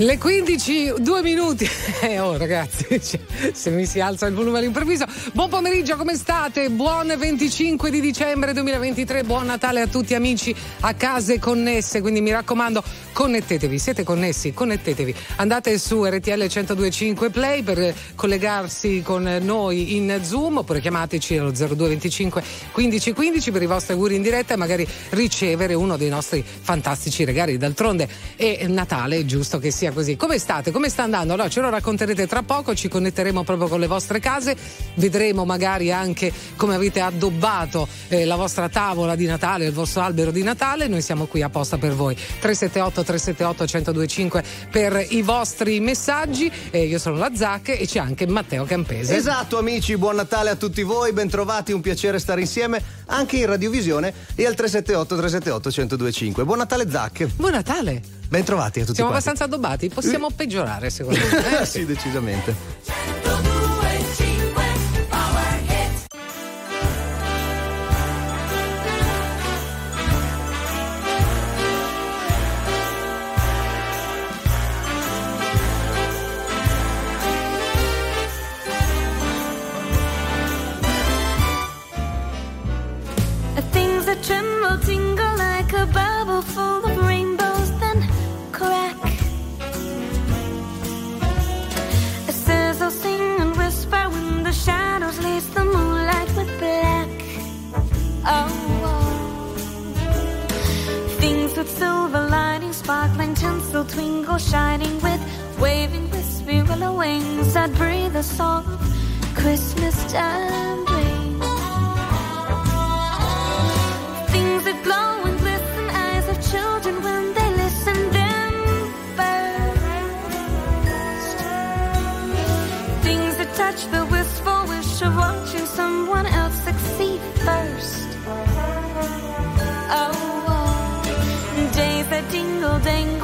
Le 15, due minuti. Eh, oh, ragazzi, cioè, se mi si alza il volume all'improvviso. Buon pomeriggio, come state? Buon 25 di dicembre 2023. Buon Natale a tutti amici a case connesse. Quindi mi raccomando, connettetevi. Siete connessi? Connettetevi. Andate su RTL 1025 Play per collegarsi con noi in Zoom oppure chiamateci allo 0225 15 15 per i vostri auguri in diretta e magari ricevere uno dei nostri fantastici regali. D'altronde è Natale, è giusto che sia così. Come state? Come sta andando? Allora, ce lo racconterete tra poco, ci connetteremo proprio con le vostre case, vedremo magari anche come avete addobbato eh, la vostra tavola di Natale, il vostro albero di Natale. Noi siamo qui apposta per voi. 378 378 1025 per i vostri messaggi. Eh, io sono la Zac e c'è anche Matteo Campese. Esatto, amici, buon Natale a tutti voi, bentrovati, un piacere stare insieme anche in radiovisione e al 378 378 1025. Buon Natale Zac. Buon Natale. Bentrovati a tutti Siamo quanti. abbastanza addobbati? Possiamo peggiorare secondo me. Eh, sì, decisamente. Tremble, tingle like a bubble full of rainbows, then crack. A sizzle, sing and whisper when the shadows lace the moonlight with black. Oh, oh. things with silver lining, sparkling tinsel, twinkle, shining with waving, wispy willow wings that breathe a soft Christmas time Things that glow and glisten, eyes of children when they listen, them first. Things that touch the wistful wish of watching someone else succeed first. Oh, oh. days that dingle dangle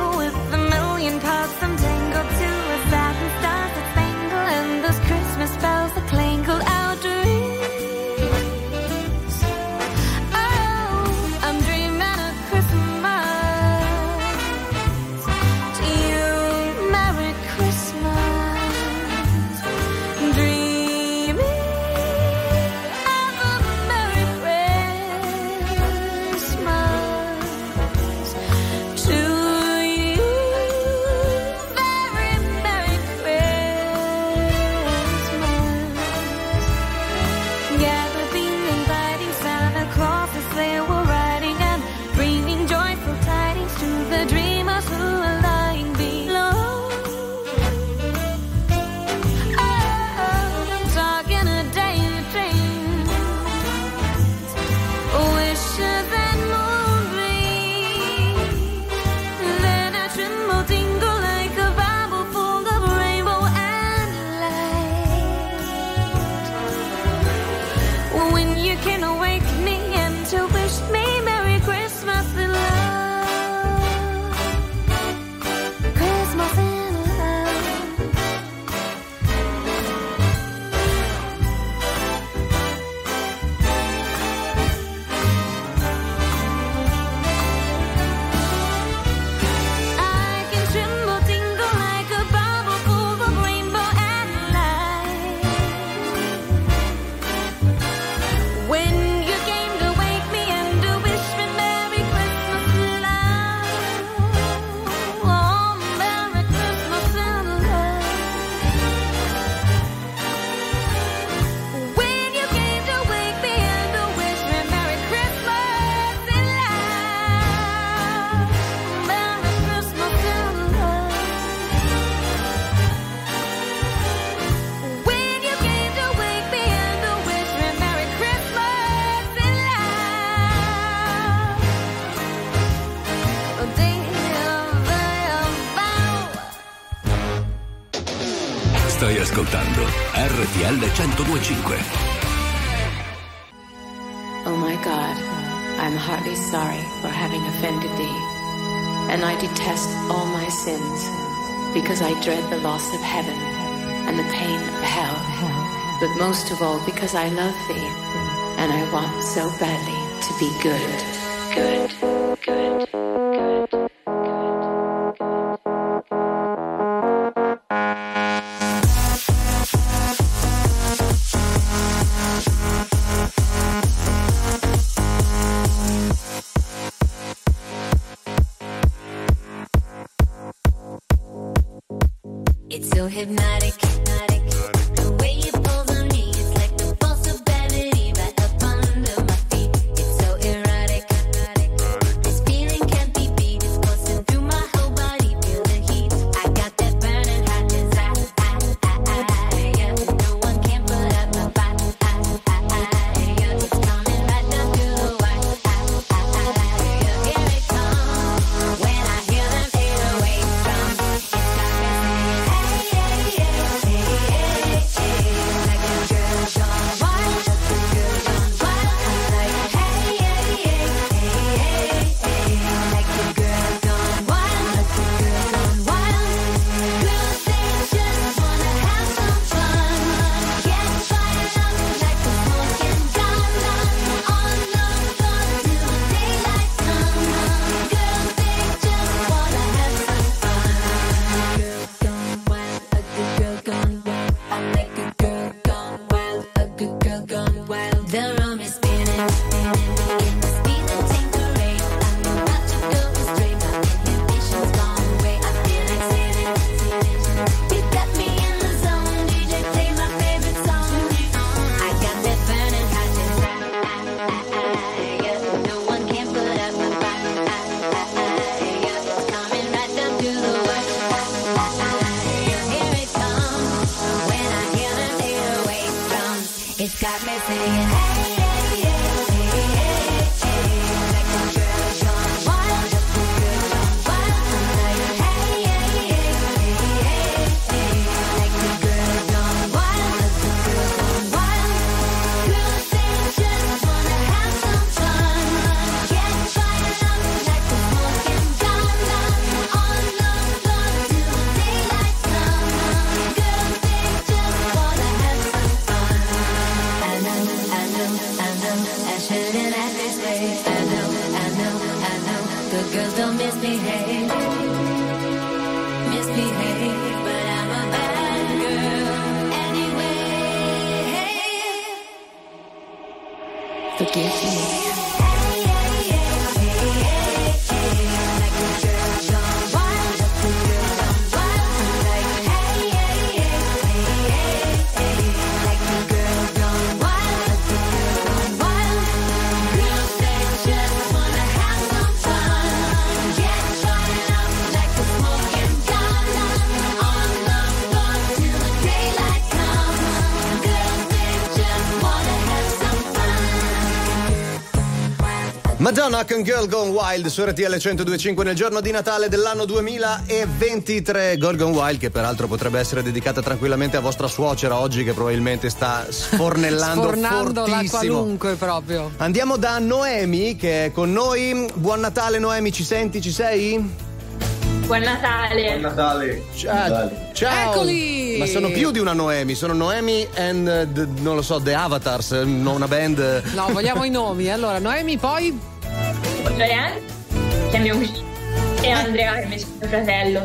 1025. O my God, I'm heartily sorry for having offended thee, and I detest all my sins, because I dread the loss of heaven and the pain of hell, but most of all because I love thee, and I want so badly to be good. Good, good, good. Madonna con Girl Gone Wild su RTL 1025 nel giorno di Natale dell'anno 2023. Girl Gone Wild, che peraltro potrebbe essere dedicata tranquillamente a vostra suocera oggi, che probabilmente sta sfornellando Sfornando la fortissimo. qualunque proprio. Andiamo da Noemi che è con noi. Buon Natale Noemi, ci senti? Ci sei? Buon Natale. Natale. Ciao. Ciao. Eccoli! Ma sono più di una Noemi, sono Noemi and uh, the- non lo so, The Avatars, eh, no, una band. No, vogliamo i nomi. Allora, Noemi, poi Lorenzo, che è mio cugino, e Andrea, che è mio fratello.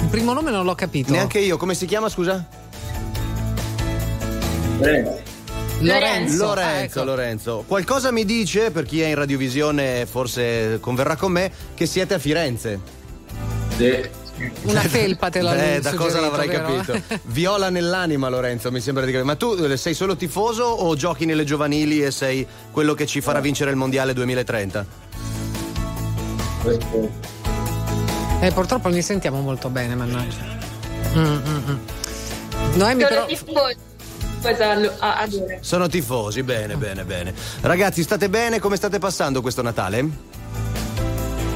il primo nome non l'ho capito. Neanche io, come si chiama, scusa? Lorenzo. Lorenzo, Ah, ecco. Lorenzo. Qualcosa mi dice, per chi è in radiovisione forse converrà con me, che siete a Firenze. Una felpa te l'ho Eh, da cosa l'avrai vero? capito? Viola nell'anima, Lorenzo, mi sembra di capire. Ma tu eh, sei solo tifoso o giochi nelle giovanili e sei quello che ci farà vincere il mondiale 2030? Eh, purtroppo non li sentiamo molto bene, mannaggia. Mm, mm, mm. Noemi, però. Sono tifosi, bene, bene, bene. Ragazzi, state bene? Come state passando questo Natale?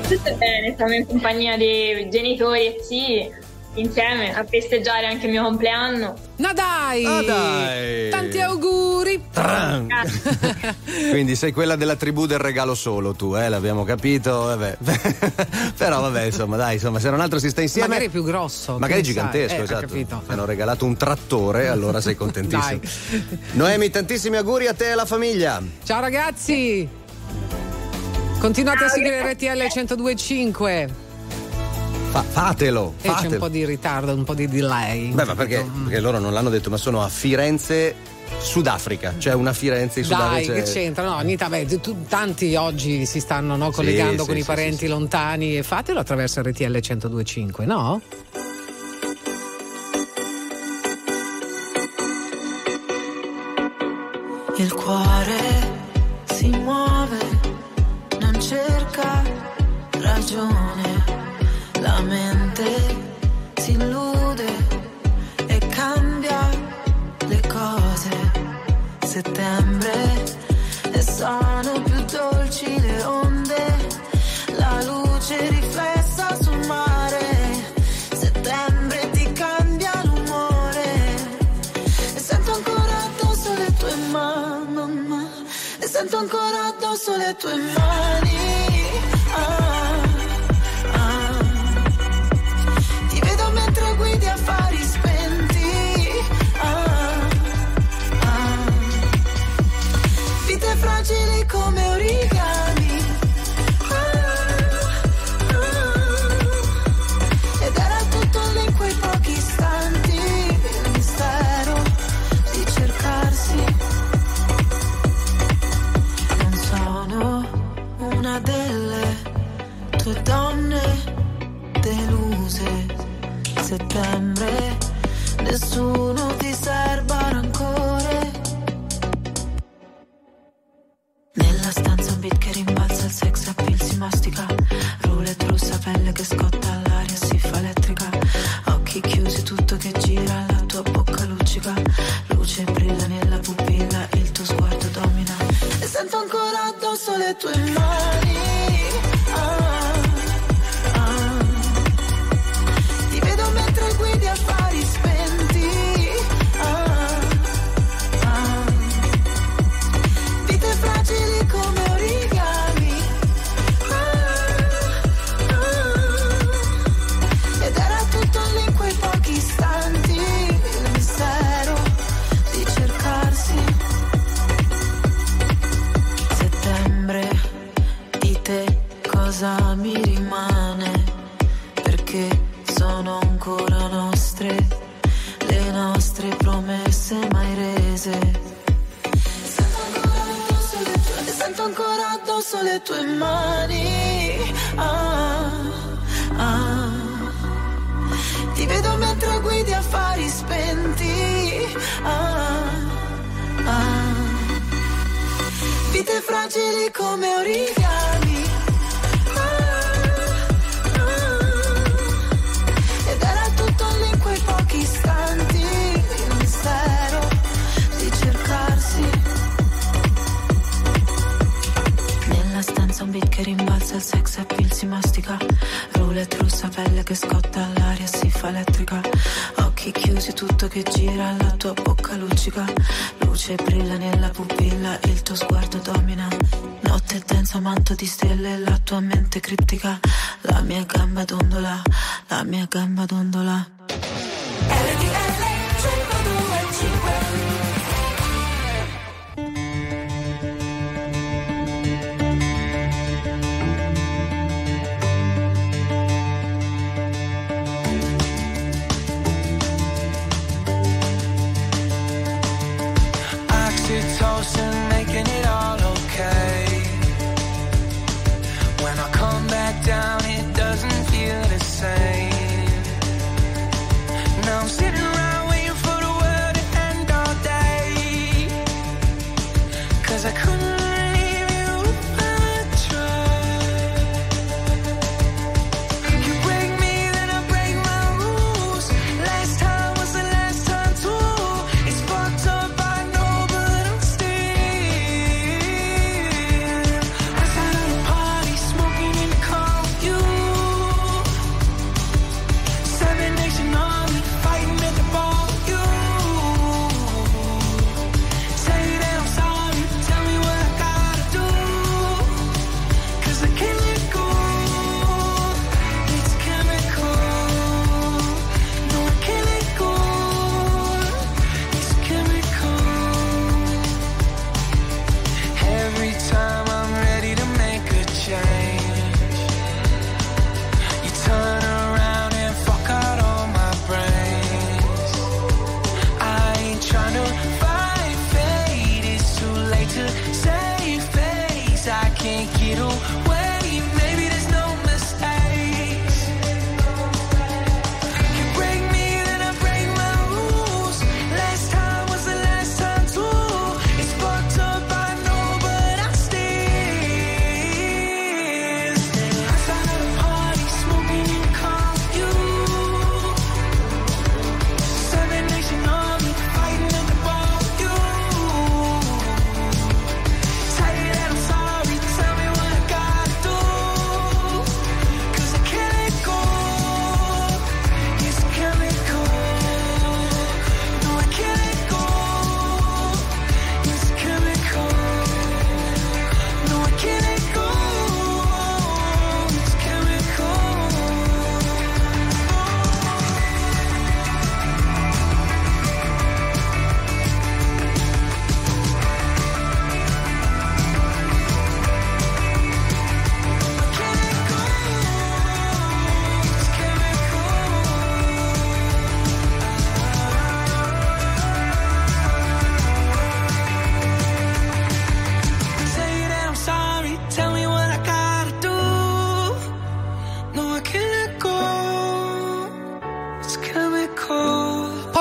Tutto bene, siamo in compagnia dei genitori e zii, insieme a festeggiare anche il mio compleanno. No, dai! Ah, dai! Tanti auguri! Tran! Quindi sei quella della tribù del regalo solo tu, eh, l'abbiamo capito. Vabbè. Però vabbè, insomma, dai, insomma, se non altro si sta insieme. Magari più grosso. Magari gigantesco, Eh, esatto. Ti hanno regalato un trattore, allora sei contentissimo. Dai. Noemi, tantissimi auguri a te e alla famiglia. Ciao ragazzi! Continuate a seguire RTL 1025. Fa- fatelo, fatelo. E c'è un po' di ritardo, un po' di delay. Beh, ma perché, perché loro non l'hanno detto, ma sono a Firenze Sudafrica, cioè una Firenze in Sudafrica. Dai, che cioè- c'entra? No, ogni beh, tu, tanti oggi si stanno no, collegando sì, con sì, i parenti sì, lontani e fatelo attraverso RTL 102.5, no? Il cuore tú. luccica, luce brilla nella pupilla, il tuo sguardo domina. Notte densa, manto di stelle, la tua mente criptica, la mia gamba dondola, la mia gamba dondola. RTL 102.5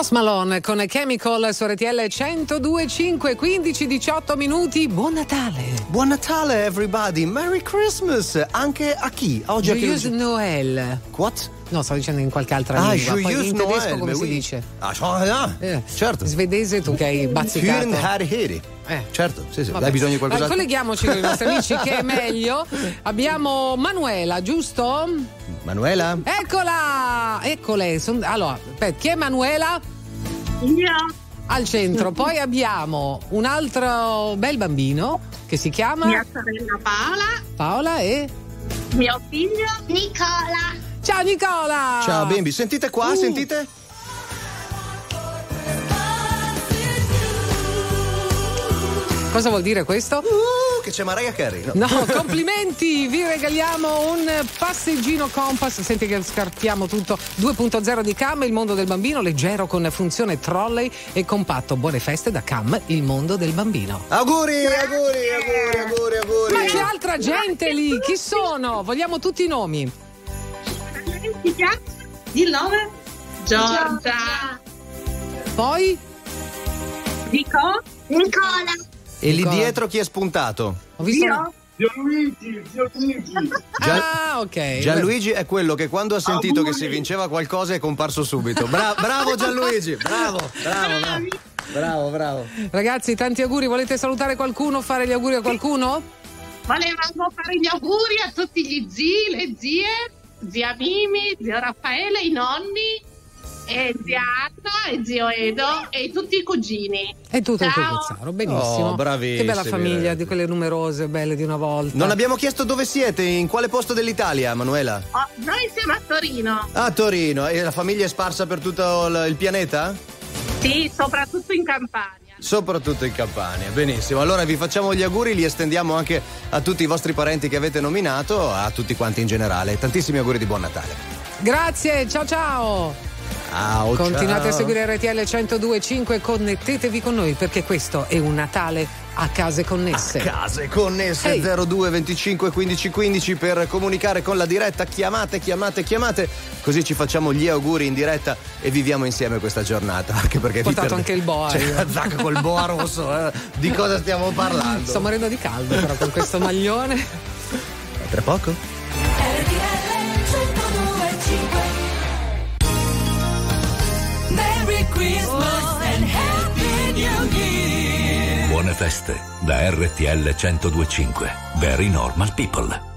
Post Malone con Chemical su RTL 1025, 15-18 minuti. Buon Natale! Buon Natale, everybody! Merry Christmas! Anche a chi? Oggi Joyeux dice- Noël. What? No, stavo dicendo in qualche altra Ah, lingua. Poi in tedesco Noël, come si oui. dice? Ah, ah, Eh, certo. Svedese tu che hai bazzicato. Führen Harry Heri. Eh. Certo, sì, sì. Hai bisogno di Eh, qualcos'altro? colleghiamoci con i nostri amici che è meglio. Abbiamo Manuela, giusto? Manuela? Eccola! Eccole. Allora, aspetta, chi è Manuela? Io, Al centro. Poi abbiamo un altro bel bambino che si chiama mia sorella Paola, Paola e. mio figlio Nicola. Ciao Nicola! Ciao bimbi, sentite qua, Uh. sentite? Cosa vuol dire questo? Uh, che c'è Mariah Carey. No. No, complimenti! Vi regaliamo un passeggino Compass. Senti che scartiamo tutto 2.0 di Cam, il mondo del bambino, leggero con funzione trolley e compatto. Buone feste da Cam, il mondo del bambino. Auguri, auguri, auguri, auguri, auguri. Ma c'è altra gente lì! Chi sono? Vogliamo tutti i nomi. Si chiama? Il nome? Giorgia. Poi? Nico? Nicola. E lì dietro chi è spuntato? Ho visto. Io? Gia- Ah, ok. Gianluigi è quello che quando ha sentito che si vinceva qualcosa è comparso subito. Bra- bravo Gianluigi, bravo, bravo, bravo. Bravo, bravo. Ragazzi, tanti auguri. Volete salutare qualcuno? Fare gli auguri a qualcuno? Volevamo fare gli auguri a tutti gli zii, le zie, zia Mimi, zio Raffaele, i nonni, e zia Anna, e zio Edo e tutti i cugini. E tutto il tuo Ciao. Benissimo. Oh, bravissimi, Che bella famiglia di quelle numerose, belle di una volta. Non abbiamo chiesto dove siete, in quale posto dell'Italia, Manuela? Oh, noi siamo a Torino, A Torino. E la famiglia è sparsa per tutto il il pianeta? sì, soprattutto in Campania. Soprattutto in Campania, benissimo. Allora vi facciamo gli auguri, li estendiamo anche a tutti i vostri parenti che avete nominato, a tutti quanti in generale. Tantissimi auguri di buon Natale. Grazie, ciao ciao. Ciao, Continuate ciao. a seguire RTL 1025, connettetevi con noi perché questo è un Natale a case connesse. Case connesse Ehi. 02 25 15 15 per comunicare con la diretta. Chiamate, chiamate, chiamate. Così ci facciamo gli auguri in diretta e viviamo insieme questa giornata. Anche perché Ho portato perde- anche il boa, C'è io. la zacca col boa rosso. eh. Di cosa stiamo parlando? Sto morendo di caldo però con questo maglione. Tra poco? Merry Christmas and Happy New Year. Buone feste da RTL 1025. Very normal people.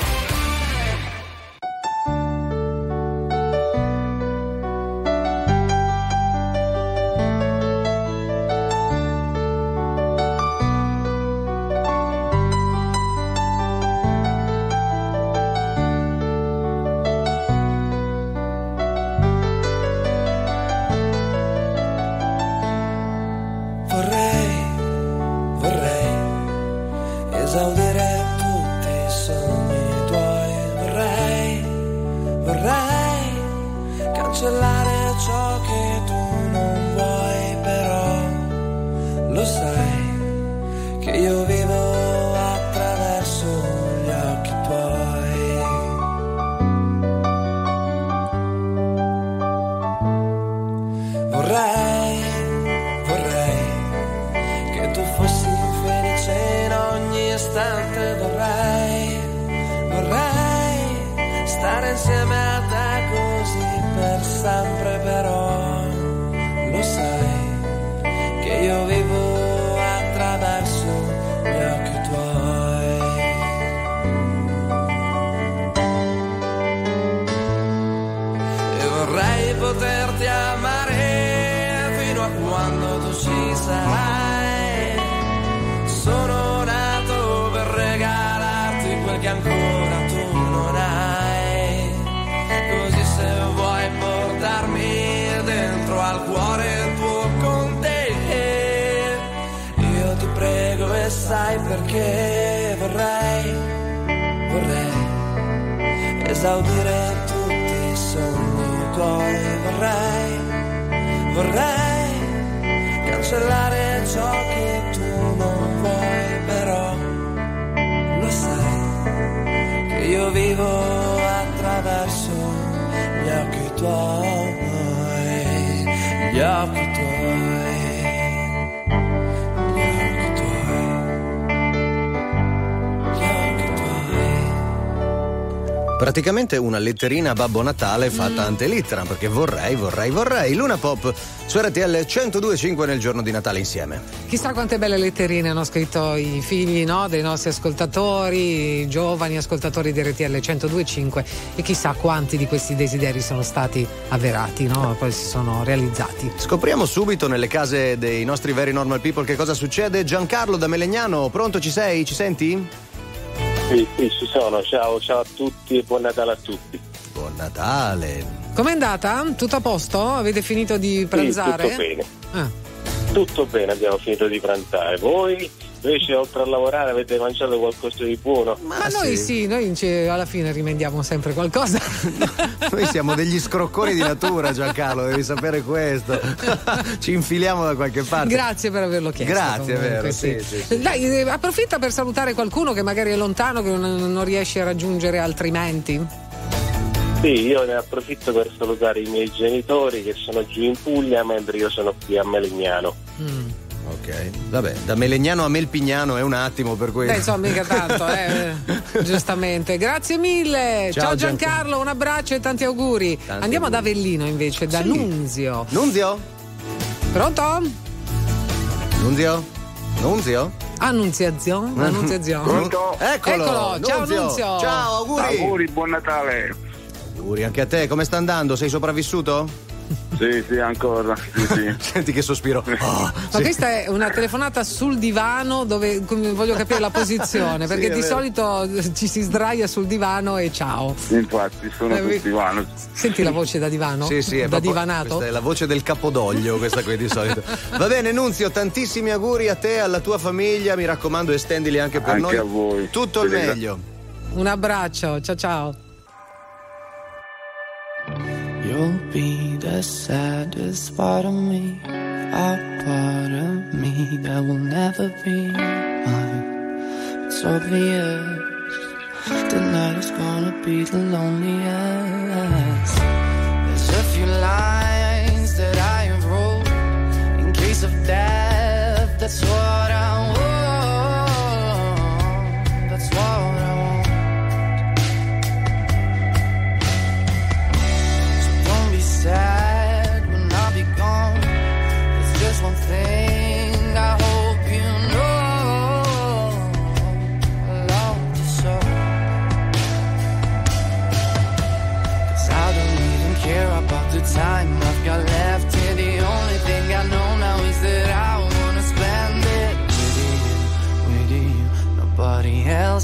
Vorrei, vorrei che tu fossi felice in ogni istante. Vorrei, vorrei stare insieme a te così per sempre, perché vorrei, vorrei esaudire tutti i sogni tuoi vorrei, vorrei cancellare ciò che tu non vuoi, però lo sai che io vivo attraverso gli occhi tuoi, gli occhi tuoi. Praticamente una letterina a Babbo Natale fatta ante litteram, perché vorrei, vorrei, vorrei. Luna Pop su RTL 1025 nel giorno di Natale insieme. Chissà quante belle letterine hanno scritto i figli no, dei nostri ascoltatori, i giovani ascoltatori di RTL 1025 e chissà quanti di questi desideri sono stati avverati, no? poi si sono realizzati. Scopriamo subito nelle case dei nostri very normal people che cosa succede. Giancarlo da Melegnano, pronto ci sei? Ci senti? Sì, sì, ci sono. Ciao, ciao a tutti e buon Natale a tutti. Buon Natale. Com'è andata? Tutto a posto? Avete finito di pranzare? Sì, tutto bene. Ah. Tutto bene, abbiamo finito di pranzare. Voi invece oltre a lavorare avete mangiato qualcosa di buono? Ma noi sì, noi ci- alla fine rimendiamo sempre qualcosa. Noi siamo degli scrocconi di natura, Giancarlo, devi sapere questo. Ci infiliamo da qualche parte. Grazie per averlo chiesto. Grazie, comunque, vero, sì, sì, sì. Dai, eh, approfitta per salutare qualcuno che magari è lontano, che non, non riesce a raggiungere altrimenti. Sì, io ne approfitto per salutare i miei genitori che sono giù in Puglia mentre io sono qui a Melegnano. Ok, vabbè, da Melegnano a Melpignano è un attimo per cui. Beh, insomma, mica tanto, eh, giustamente. Grazie mille. Ciao, Ciao, Giancarlo, un abbraccio e tanti auguri. Tanti Andiamo auguri. ad Avellino invece, da Sì. Nunzio. Nunzio? Pronto? Nunzio? Nunzio? Annunziazione? Annunziazione. Pronto? Eccolo, Eccolo, ciao Nunzio. Nunzio. Ciao, auguri. Auguri, buon Natale. Auguri anche a te, come sta andando? Sei sopravvissuto? Sì, sì, ancora. Sì, sì. Senti che sospiro. Oh, Ma sì. questa è una telefonata sul divano dove voglio capire la posizione, perché di solito ci si sdraia sul divano e ciao. Infatti, sono Eh, tutti vano. Senti la voce da divano? Sì, sì, è da proprio- divanato? Questa è la voce del capodoglio, questa qui di solito. Va bene, Nunzio, tantissimi auguri a te, alla tua famiglia. Mi raccomando, estendili anche per Anche noi. a voi. Tutto il Ti ringra- meglio. Un abbraccio, ciao ciao. You'll be the saddest part of me, a part of me that will never be mine. It's obvious tonight is gonna be the loneliest. There's a few lines that I have wrote in case of death. That's what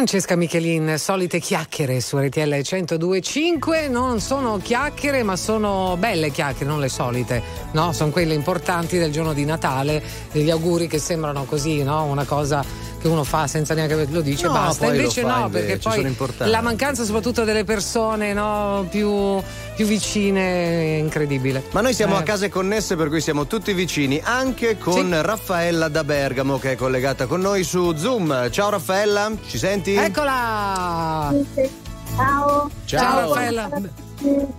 Francesca Michelin, solite chiacchiere su RTL 1025, non sono chiacchiere ma sono belle chiacchiere, non le solite, no? Sono quelle importanti del giorno di Natale, gli auguri che sembrano così, no? Una cosa che uno fa senza neanche lo dice No, basta. Invece no, invece, perché poi la mancanza soprattutto delle persone no? più, più vicine è incredibile. Ma noi siamo Eh. a case connesse, per cui siamo tutti vicini, anche con Raffaella da Bergamo che è collegata con noi su Zoom. Ciao Raffaella, ci senti? Eccola! Ciao. Ciao. Raffaella.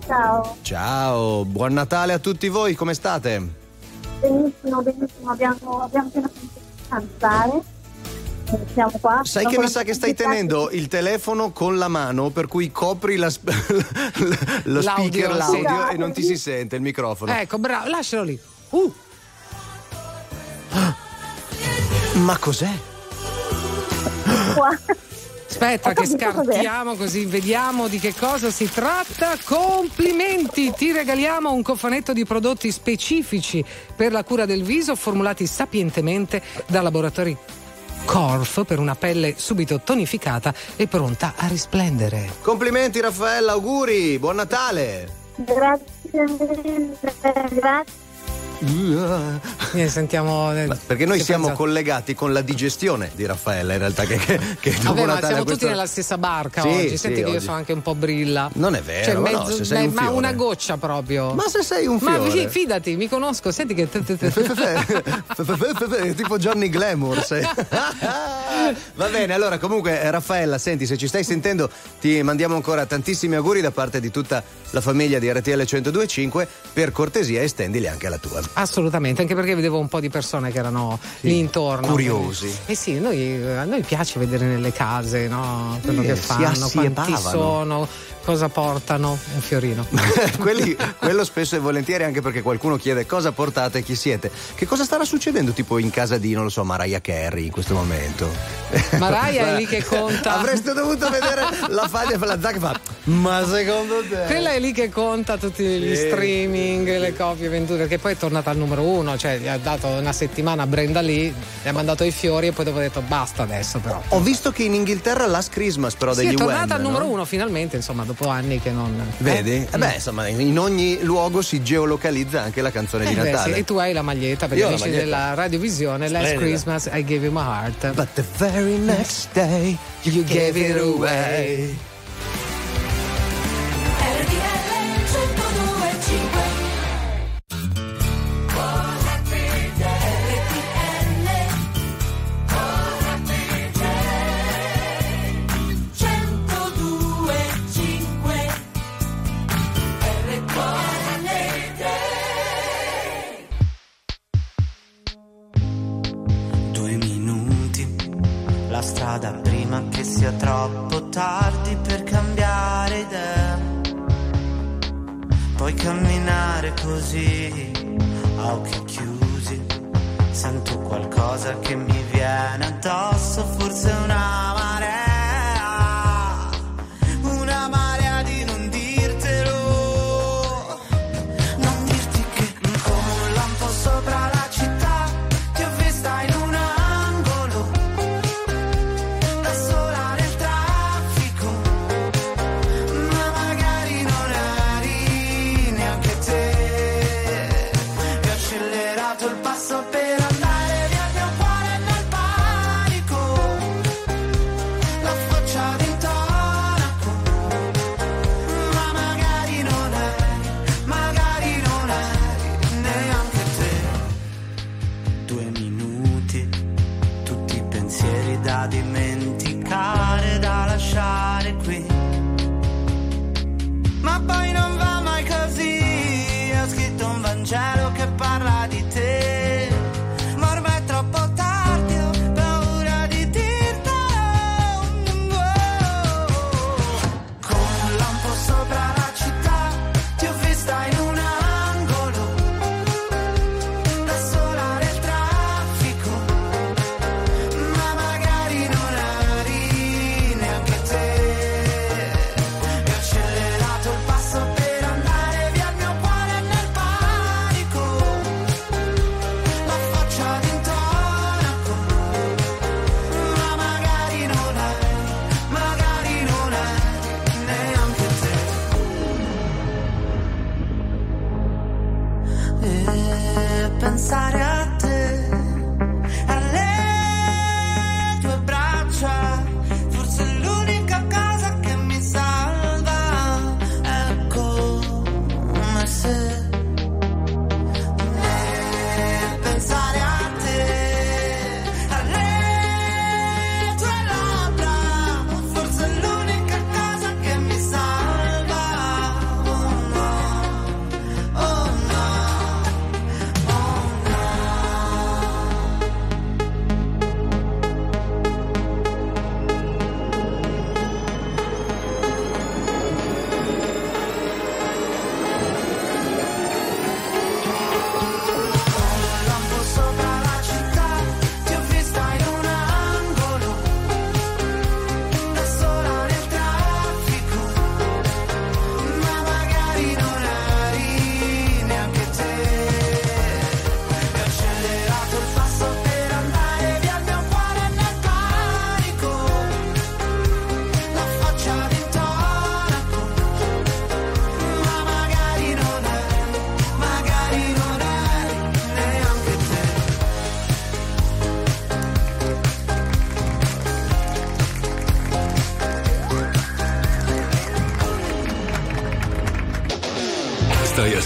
Ciao. Ciao, buon Natale a tutti voi, come state? Benissimo, benissimo. Abbiamo, abbiamo appena finito di cantare. Siamo qua. Sai che mi sa che stai tenendo il telefono con la mano, per cui copri la sp- lo speaker, L'audio, l'audio sì. e non ti si sente il microfono. Ecco, bravo, lascialo lì. Uh. Ma cos'è? Aspetta Ho che scartiamo così vediamo di che cosa si tratta. Complimenti! Ti regaliamo un cofanetto di prodotti specifici per la cura del viso formulati sapientemente da laboratori Corf per una pelle subito tonificata e pronta a risplendere. Complimenti Raffaella, auguri, buon Natale! Grazie mille, grazie. Ne sentiamo. eh, Perché noi che siamo pensa- collegati con la digestione di Raffaella, in realtà, che, che, che Vabbè, ma siamo a questo- tutti nella stessa barca Sì, oggi. sì, Senti che io oggi. sono anche un po' brilla. Non è vero, Cioè, ma no, mezzo- se sei un ma una goccia proprio. Ma se sei un Ma fiore. fi- fidati, mi conosco. Senti che. tipo Johnny Glamour. Va bene, allora comunque eh, Raffaella, senti, se ci stai sentendo ti mandiamo ancora tantissimi auguri da parte di tutta la famiglia di RTL 1025, per cortesia estendili anche alla tua. Assolutamente, anche perché vedevo un po' di persone che erano lì intorno. curiosi. Eh sì, noi, a noi piace vedere nelle case no? quello Sì, che fanno, quanti sono, cosa portano. Un fiorino. Quelli- quello spesso e volentieri anche perché qualcuno chiede cosa portate e chi siete. Che cosa starà succedendo tipo in casa di, non lo so, Mariah Carey in questo momento? Mariah è lì che conta. Avreste dovuto vedere la faglia per la fa. Ma secondo te? Quella è lì che conta tutti gli Sì. streaming, le copie vendute, perché poi è tornata al numero uno, cioè gli ha dato una settimana a Brenda lì, gli ha mandato i fiori e poi dopo ha detto basta adesso però. Ho visto che in Inghilterra Last Christmas però Sì, degli è tornata Wham, al numero no? uno finalmente, insomma, dopo anni che non. Vedi? Eh beh, insomma, in ogni luogo si geolocalizza anche la canzone di Eh beh, Natale. sì, e tu hai la maglietta per gli Io ho la amici della radiovisione Last. Christmas I gave you my heart But the very next day you gave it away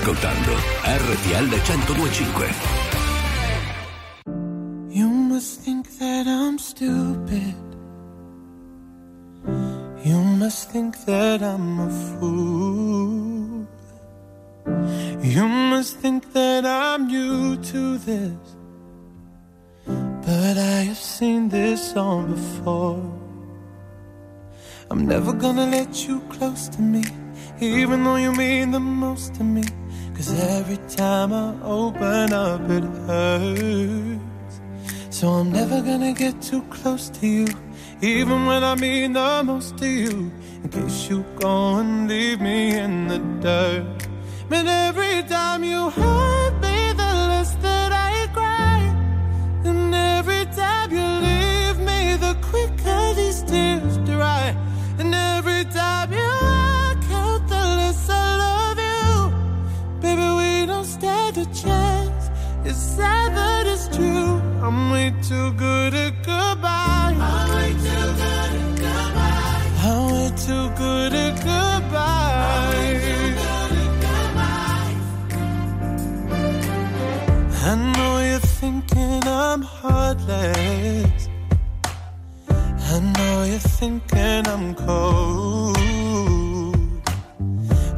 ascoltando RTL 1025. You must think that I'm stupid. You must think that I'm a fool. You must think that I'm new to this. But I have seen this all before. I'm never gonna let you close to me, even though you mean the most to me. Cause every time I open up, it hurts. So I'm never gonna get too close to you, even when I mean the most to you. In case you go and leave me in the dirt. But every time you hurt me, the less that I cry. And every time you leave me, the quicker these tears dry. And every time you stand a chance. It's sad, but it's true. I'm way too good at goodbye. I'm way too good at goodbye. I'm way too good at goodbye. I know you're thinking I'm heartless. I know you're thinking I'm cold.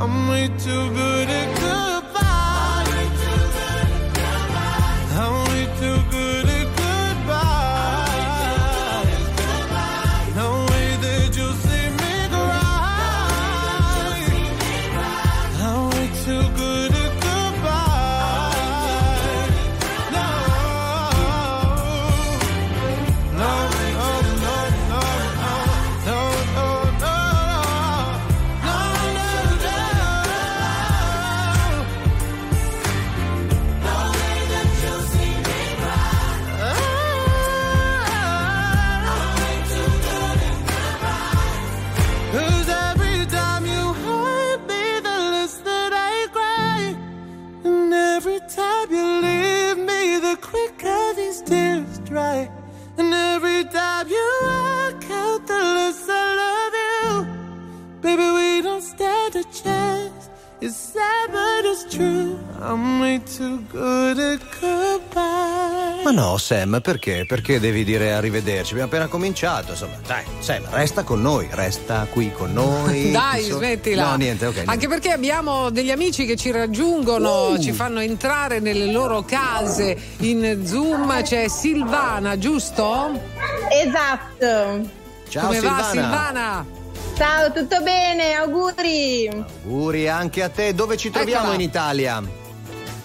I'm way too good at no, Sam, perché? Perché devi dire arrivederci? Abbiamo appena cominciato, insomma. Dai, Sam, resta con noi, resta qui con noi. Dai, Insomma- smettila. No, niente, ok. niente. Anche perché abbiamo degli amici che ci raggiungono, Uh. ci fanno entrare nelle loro case in Zoom. C'è Silvana, giusto? Esatto. Ciao Come Silvana. va Silvana? Ciao, tutto bene? Auguri. Auguri anche a te. Dove ci troviamo Eccola. in Italia?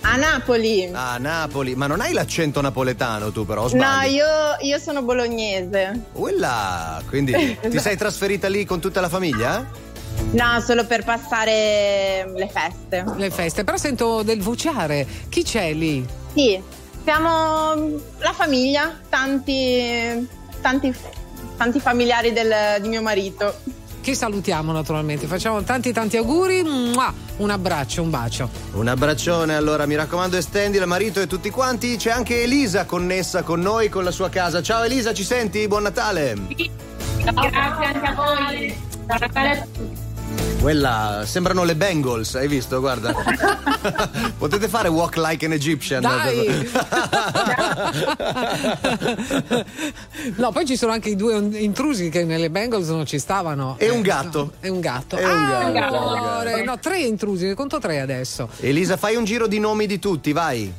A Napoli. A Napoli. Ma non hai l'accento napoletano tu però, o No, sbagli? io, io sono bolognese. Quella, quindi ti sei trasferita lì con tutta la famiglia? No, solo per passare le feste. Le feste, però sento del vociare. Chi c'è lì? Sì, siamo la famiglia, tanti, tanti, tanti familiari del- di mio marito. Che salutiamo naturalmente. Facciamo tanti tanti auguri. Mua! Un abbraccio, un bacio. Un abbraccione, allora mi raccomando estendi il marito e tutti quanti. C'è anche Elisa connessa con noi, con la sua casa. Ciao Elisa, ci senti? Buon Natale. Grazie anche a voi. Buon Natale a tutti. Quella, sembrano le Bengals, hai visto? Guarda. Potete fare walk like an Egyptian. Dai! no, poi ci sono anche i due intrusi che nelle Bengals non ci stavano. E un Eh, gatto. no, e un gatto. E un Ah, gatto. amore, No, tre intrusi, ne conto tre adesso. Elisa, fai un giro di nomi di tutti, vai.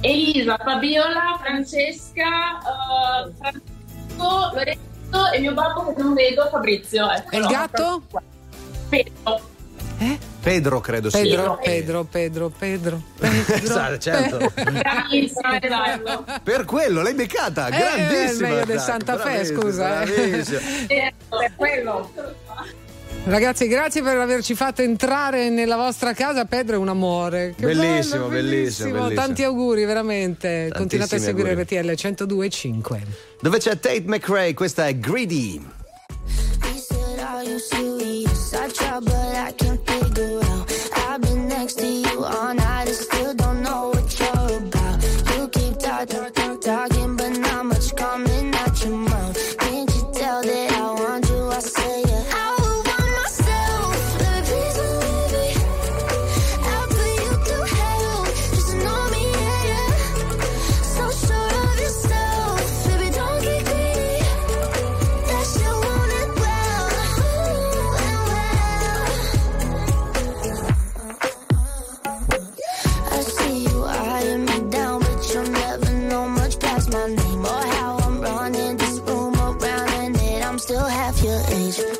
Elisa, Fabiola, Francesca, eh, Francesco, Lorenzo e mio babbo che non vedo, Fabrizio. Ecco, E il gatto? Pedro. Pedro credo sia. Pedro, Pedro, Pedro, Pedro. Sa- certo. Bravissima, esatto. Per quello l'hai beccata, Eh, grandissima. il meglio del Santa Fe, scusa, eh. bravissima. Eh, Per quello. Ragazzi, grazie per averci fatto entrare nella vostra casa. Pedro è un amore. Che Bellissimo, bello, bellissimo, bellissimo. Tanti auguri, veramente. Continuate a Tantissimi seguire auguri. RTL 102.5. Dove c'è Tate McRae, questa è Greedy. trouble I can figure out. I've been next to you all night. Age.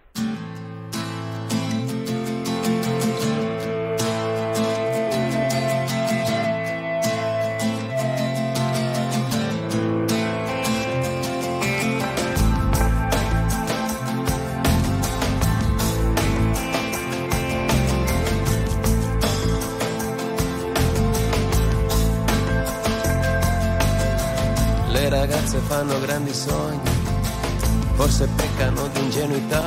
Grandi sogni, forse peccano di ingenuità,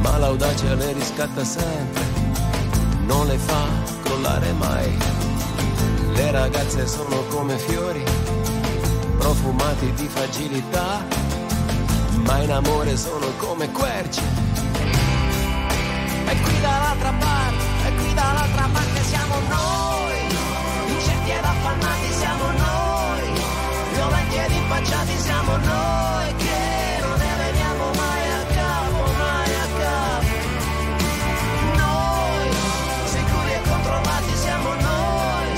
ma l'audacia le riscatta sempre, non le fa crollare mai. Le ragazze sono come fiori, profumati di fragilità, ma in amore sono come querce. E qui dall'altra parte, e qui dall'altra parte siamo noi, incerti ed affannati impacciati siamo noi, che non ne veniamo mai a capo, mai a capo. Noi, sicuri e controllati siamo noi,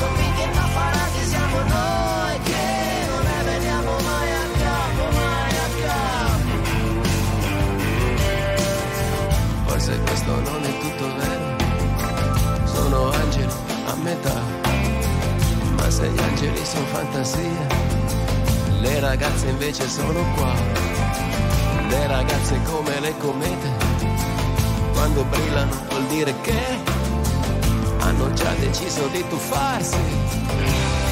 convinti e affanati siamo noi, che non ne veniamo mai a capo, mai a capo. Forse questo non è tutto vero, sono angeli a metà, ma se gli angeli sono fantasia, le ragazze invece sono qua, le ragazze come le comete, quando brillano vuol dire che hanno già deciso di tuffarsi.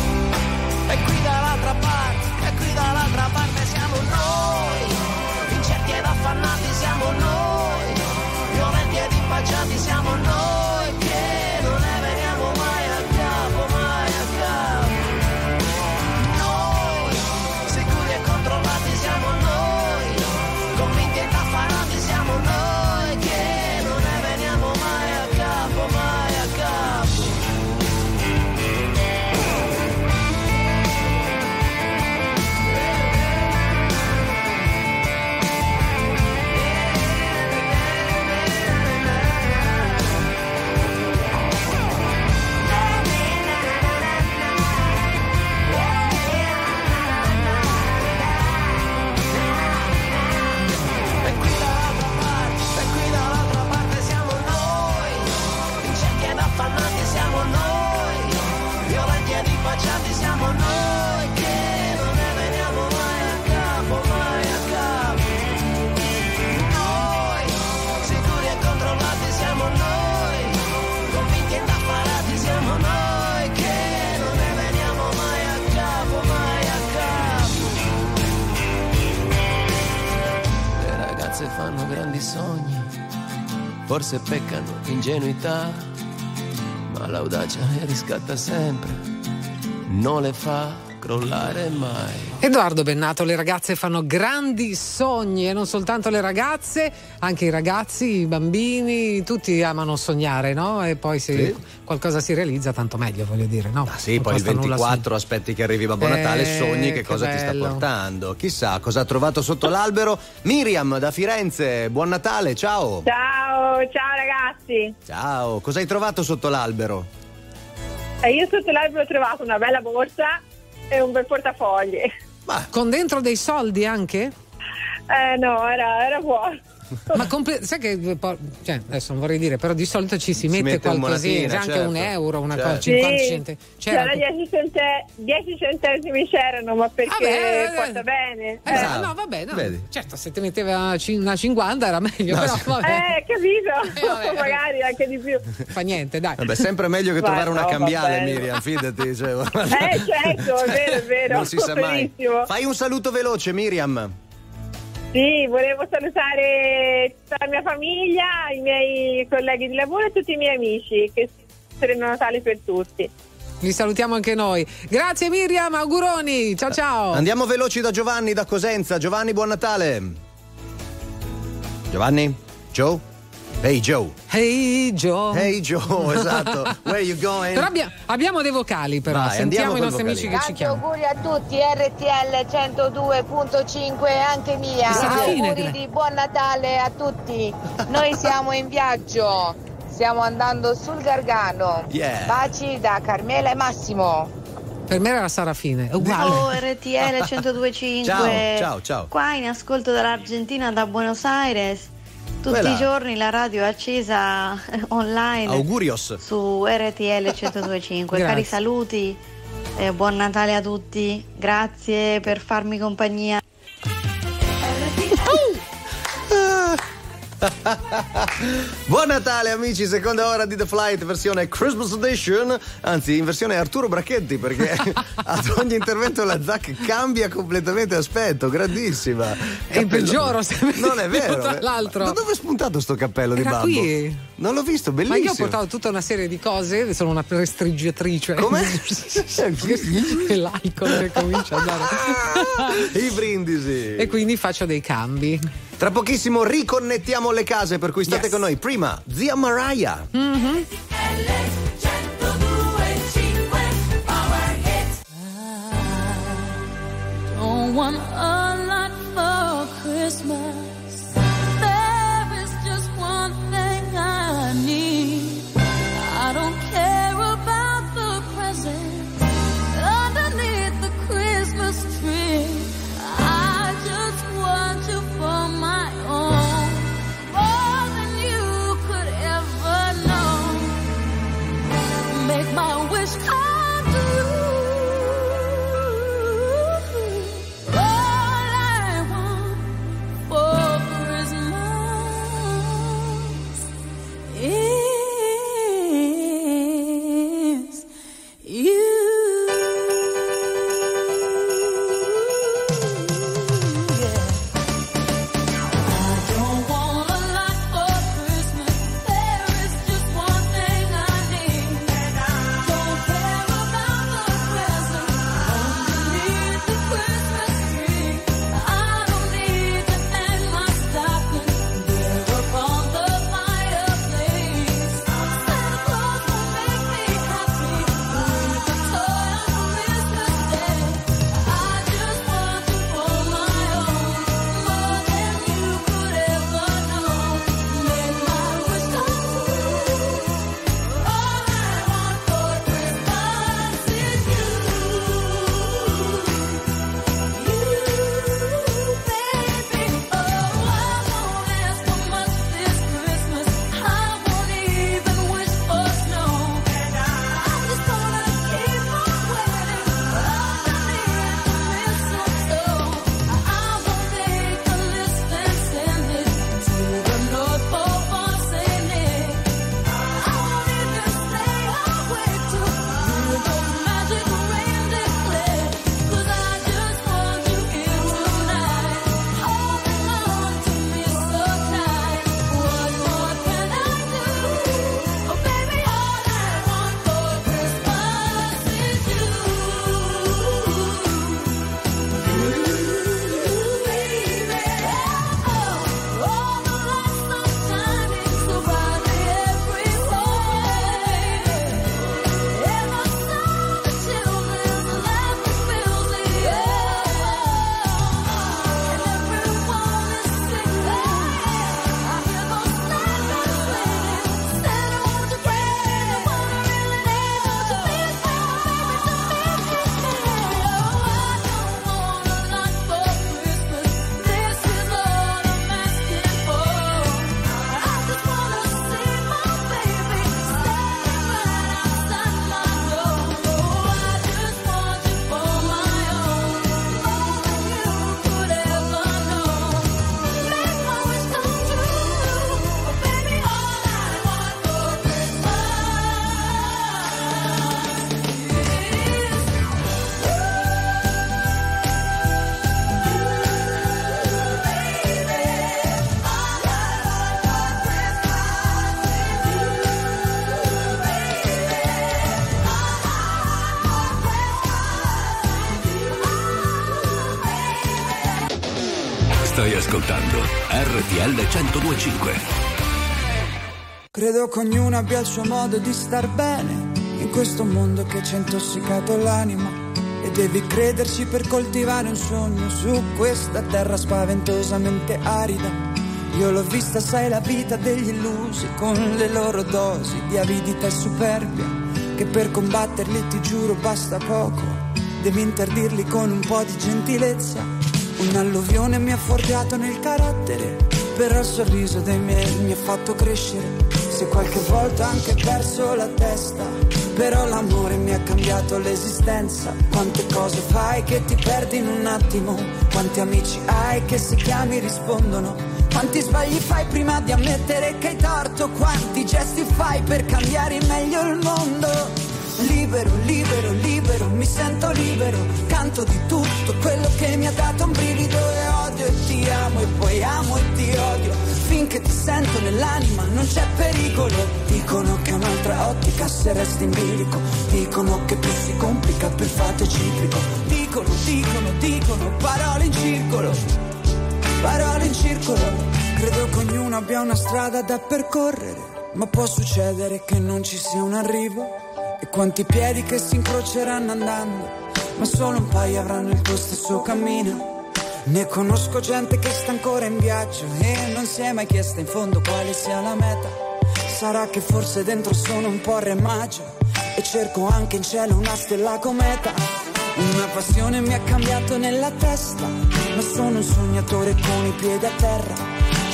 Forse peccano ingenuità, ma l'audacia le riscatta sempre, non le fa crollare mai. Edoardo Bennato, le ragazze fanno grandi sogni e non soltanto le ragazze, anche i ragazzi, i bambini, tutti amano sognare, no? E poi se Sì. qualcosa si realizza, tanto meglio, voglio dire, no? Ah sì, Non poi il costa nulla 24 aspetti che arrivi Babbo Eh, Natale, sogni che, che cosa ti sta bello. portando. Chissà cosa ha trovato sotto l'albero. Miriam da Firenze, buon Natale, ciao. Ciao, ciao ragazzi. Ciao, cosa hai trovato sotto l'albero? Eh, io sotto l'albero ho trovato una bella borsa e un bel portafogli. Con dentro dei soldi anche? Eh no, era, era buono. Ma comple- sai che cioè, adesso non vorrei dire, però di solito ci si, mette, mette un qualcosina, anche certo. un euro, una Certo. cosa, 50 Sì, centi- c'era c'era 10, cente- 10 centesimi c'erano, ma perché Vabbè, eh, porta bene. Eh, Eh, no, vabbè, no. Vedi? Certo, se ti metteva una 50 era meglio, No, però sì. vabbè. eh, capito? vabbè. Magari anche di più. Fa niente, dai. Vabbè, sempre meglio che Ma trovare una no, va cambiale, bene. Miriam, fidati. Cioè, Eh, certo, è vero, è vero. Non si sa mai. Fai un saluto veloce, Miriam. Sì, volevo salutare tutta la mia famiglia, i miei colleghi di lavoro e tutti i miei amici. Che sereno Natale per tutti. Li salutiamo anche noi. Grazie Miriam, auguroni. Ciao ciao. Andiamo veloci da Giovanni da Cosenza. Giovanni, buon Natale. Giovanni? Joe? Hey Joe. Hey Joe. Hey Joe, esatto. Where you going? Però abbia- abbiamo dei vocali però, Vai, sentiamo andiamo i nostri amici che ci Tanti chiamano. auguri a tutti, RTL 102.5 anche mia. Auguri di buon Natale a tutti. Noi siamo in viaggio, stiamo andando sul Gargano. Yeah. Baci da Carmela e Massimo. Per me era la Sarafine, è uguale. Oh, RTL 1025. Ciao, ciao, ciao. Qua in ascolto dall'Argentina, da Buenos Aires. Tutti Quella. i giorni la radio è accesa eh, online Augurios. su RTL 1025. Cari saluti, eh, buon Natale a tutti. Grazie per farmi compagnia. Buon Natale amici, seconda ora di The Flight, versione Christmas Edition, anzi in versione Arturo Bracchetti perché ad ogni intervento la Zac cambia completamente aspetto, grandissima. È Cappello- peggioro, se Non è vero. tra l'altro. Da dove è spuntato sto cappello di Era babbo? qui. Non l'ho visto, Ma bellissimo. io ho portato tutta una serie di cose, sono una prestigiatrice. Come? L'alcol che comincia a andare. I brindisi. E quindi faccio dei cambi. Tra pochissimo riconnettiamo le case, per cui state Yes. con noi. Prima, zia Mariah. Mhm. Don't want a lot for Christmas. RTL 1025. Credo che ognuno abbia il suo modo di star bene in questo mondo che ci ha intossicato l'anima. E devi crederci per coltivare un sogno su questa terra spaventosamente arida. Io l'ho vista, sai, la vita degli illusi con le loro dosi di avidità e superbia. Che per combatterli ti giuro basta poco. Devi interdirli con un po' di gentilezza. Un'alluvione mi ha forgiato nel carattere, però il sorriso dei miei mi ha fatto crescere. Se qualche volta anche perso la testa, però l'amore mi ha cambiato l'esistenza. Quante cose fai che ti perdi in un attimo? Quanti amici hai che se chiami rispondono? Quanti sbagli fai prima di ammettere che hai torto? Quanti gesti fai per cambiare meglio il mondo? Libero, libero, libero, mi sento libero, canto di tutto quello che mi ha dato un brivido ti amo e poi amo e ti odio, finché ti sento nell'anima non c'è pericolo, dicono che un'altra ottica se resti in bilico, dicono che più si complica più il fatto ciclico, dicono, dicono, dicono, parole in circolo, parole in circolo, credo che ognuno abbia una strada da percorrere, ma può succedere che non ci sia un arrivo. E quanti piedi che si incroceranno andando, ma solo un paio avranno il tuo stesso cammino. Ne conosco gente che sta ancora in viaggio e non si è mai chiesta in fondo quale sia la meta. Sarà che forse dentro sono un po' remaggio e cerco anche in cielo una stella cometa. Una passione mi ha cambiato nella testa, ma sono un sognatore con i piedi a terra.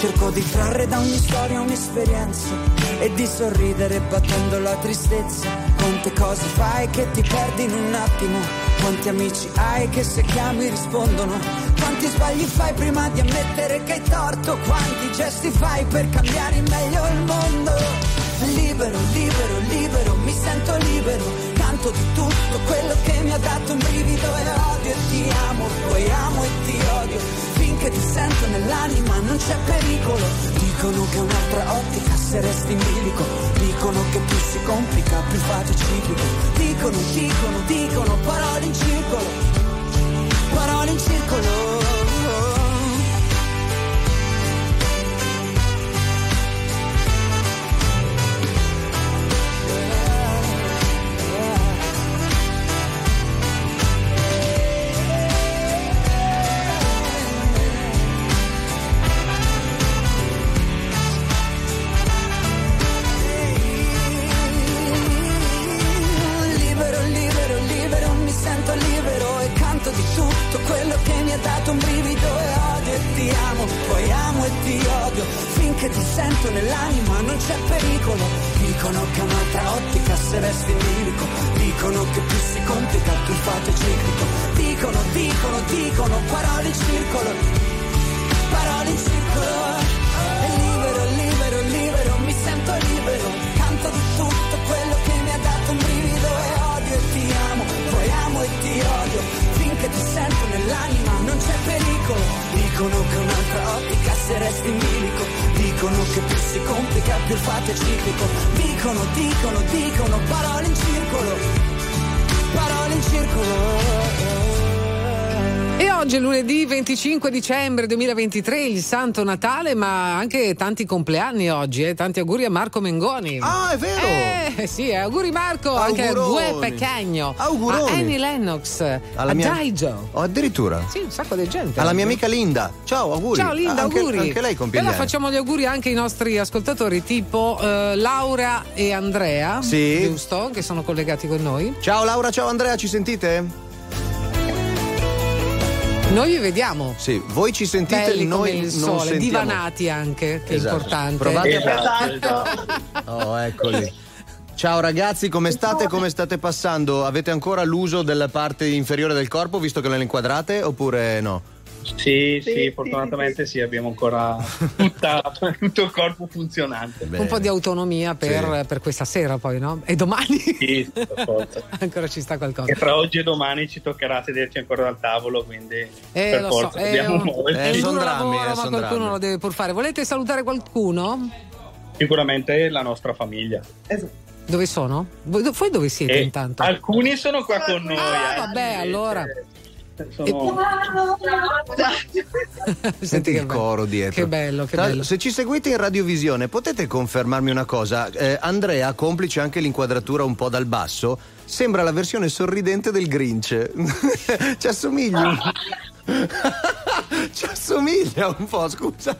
Cerco di trarre da ogni storia un'esperienza e di sorridere battendo la tristezza. Quante cose fai che ti perdi in un attimo? Quanti amici hai che se chiami rispondono? Quanti sbagli fai prima di ammettere che hai torto? Quanti gesti fai per cambiare in meglio il mondo? Libero, libero, libero, mi sento libero, canto di tutto quello che mi ha dato un brivido e odio. E ti amo, poi amo e ti odio, finché ti sento nell'anima non c'è pericolo, dicono che un'altra ottica se resti in bilico, dicono che più si complica più è ciclico, dicono, dicono, dicono, parole in circolo, parole in circolo. Dicembre 2023, il Santo Natale, ma anche tanti compleanni oggi, eh? tanti auguri a Marco Mengoni. Ah, è vero! Eh, sì, eh, auguri Marco, anche a Gue Auguroni. Pecagno, Auguroni. a Annie Lennox, Alla a mia- Daijo. Oh, addirittura. Sì, un sacco di gente. Alla mia amica Linda. Ciao, auguri. Ciao Linda, Anche- auguri. Anche lei compie Però facciamo gli auguri anche ai nostri ascoltatori, tipo eh, Laura e Andrea, Sì. giusto? Che sono collegati con noi. Ciao Laura, ciao Andrea, ci sentite? Noi vi vediamo. Sì, voi ci sentite, Belli noi come il non sole, sentiamo. divanati anche, che Esatto. è importante. Provate a Esatto. Oh, eccoli. Ciao ragazzi, come state? Come state passando? Avete ancora l'uso della parte inferiore del corpo visto che lo inquadrate oppure no? Sì, sì, fortunatamente sì, abbiamo ancora tutta- tutto il corpo funzionante. Un po' di autonomia per, per questa sera poi, no? E domani Sì, per forza. ancora ci sta qualcosa. E tra oggi e domani ci toccherà sederci ancora dal tavolo, quindi Eh, per lo so, forza è dobbiamo un, muoverci. è un duro lavoro, ma qualcuno lo deve pur fare. Volete salutare qualcuno? Sicuramente la nostra famiglia. Dove sono? Voi, dove siete E intanto? alcuni sono qua con noi. Ah, altri vabbè, allora. Sono... Senti il coro dietro. che bello, che bello. Se ci seguite in radiovisione, potete confermarmi una cosa? Eh, Andrea, complice anche l'inquadratura un po' dal basso, sembra la versione sorridente del Grinch. ci assomiglia. un- ci assomiglia un po', scusa.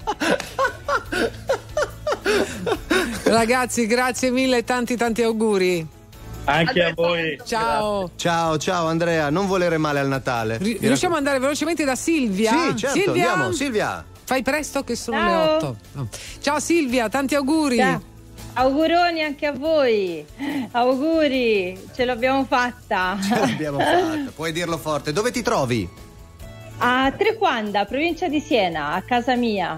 Ragazzi, grazie mille e tanti tanti auguri. Anche a voi. Ciao. Ciao, ciao Andrea, non volere male al Natale. Ri- Riusciamo ad andare velocemente da Silvia? Sì, certo, Silvia? andiamo, Silvia. Fai presto che sono Ciao. le 8. Ciao Silvia, tanti auguri. Ciao. Auguroni anche a voi. Auguri, ce l'abbiamo fatta. Ce l'abbiamo fatta, puoi dirlo forte. Dove ti trovi? A Trequanda, provincia di Siena, a casa mia.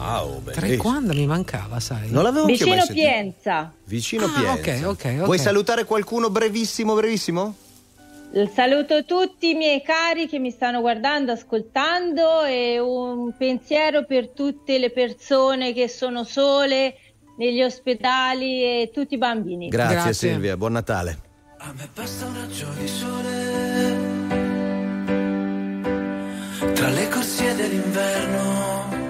Wow, Tre quando mi mancava, sai? Non l'avevo mai Vicino sentito. Pienza. Vicino Ah, Pienza. ok, ok, ok. Vuoi salutare qualcuno brevissimo, brevissimo? Saluto tutti i miei cari che mi stanno guardando, ascoltando e un pensiero per tutte le persone che sono sole negli ospedali e tutti i bambini. Grazie, Silvia, buon Natale. Basta un raggio di sole tra le corsie dell'inverno.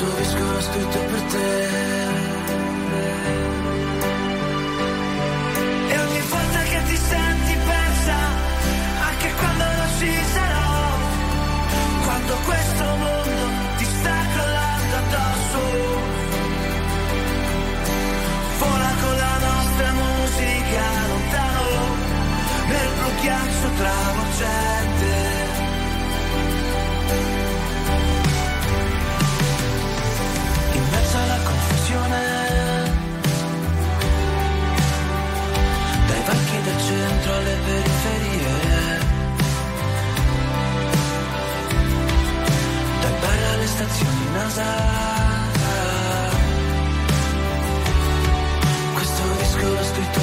questo disco scritto per te. E ogni volta che ti senti persa anche quando non ci sarò questo periferie dai bar alle stazioni NASA. Questo disco l'ho scritto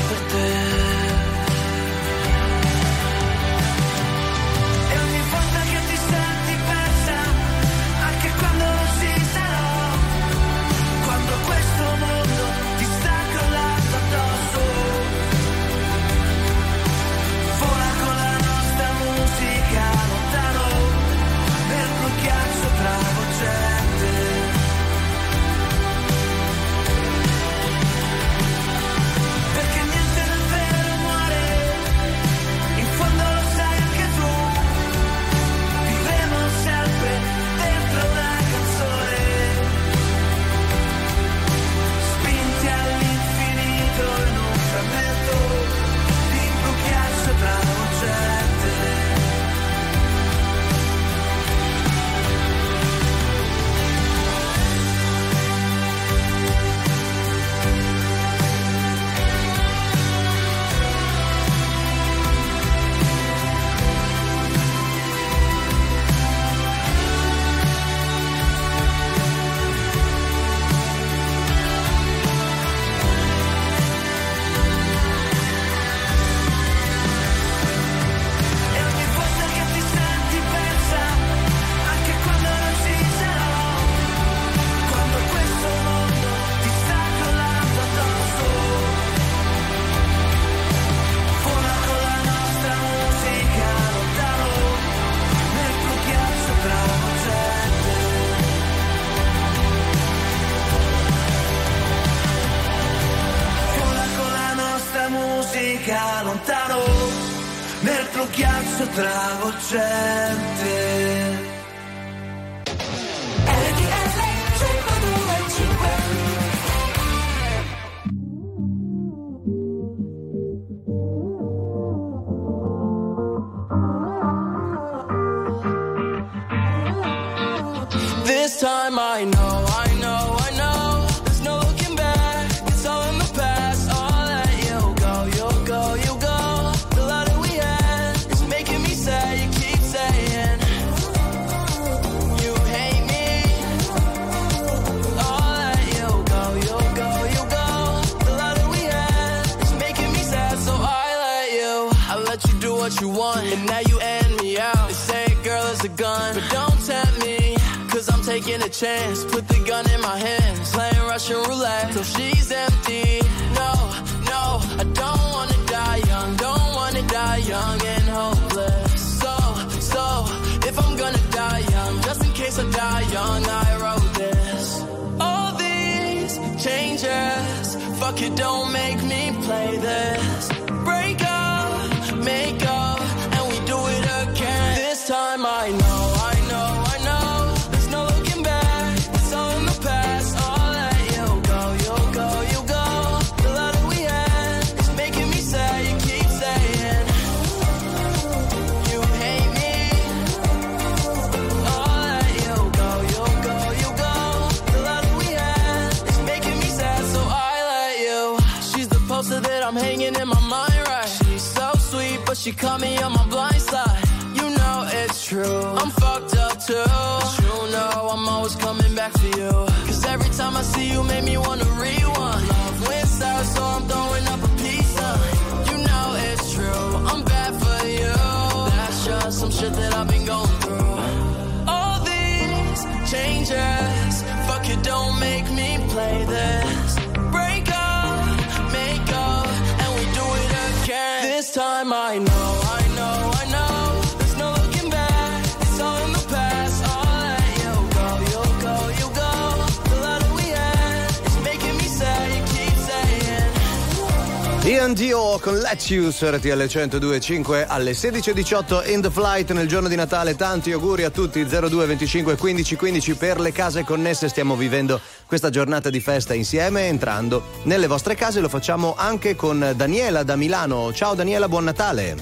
Ian Dio con Let You su RTL 102.5 alle 16.18 in the flight nel giorno di Natale. Tanti auguri a tutti 02 25 15 15 per le case connesse. Stiamo vivendo questa giornata di festa insieme entrando nelle vostre case. Lo facciamo anche con Daniela da Milano. Ciao Daniela, buon Natale.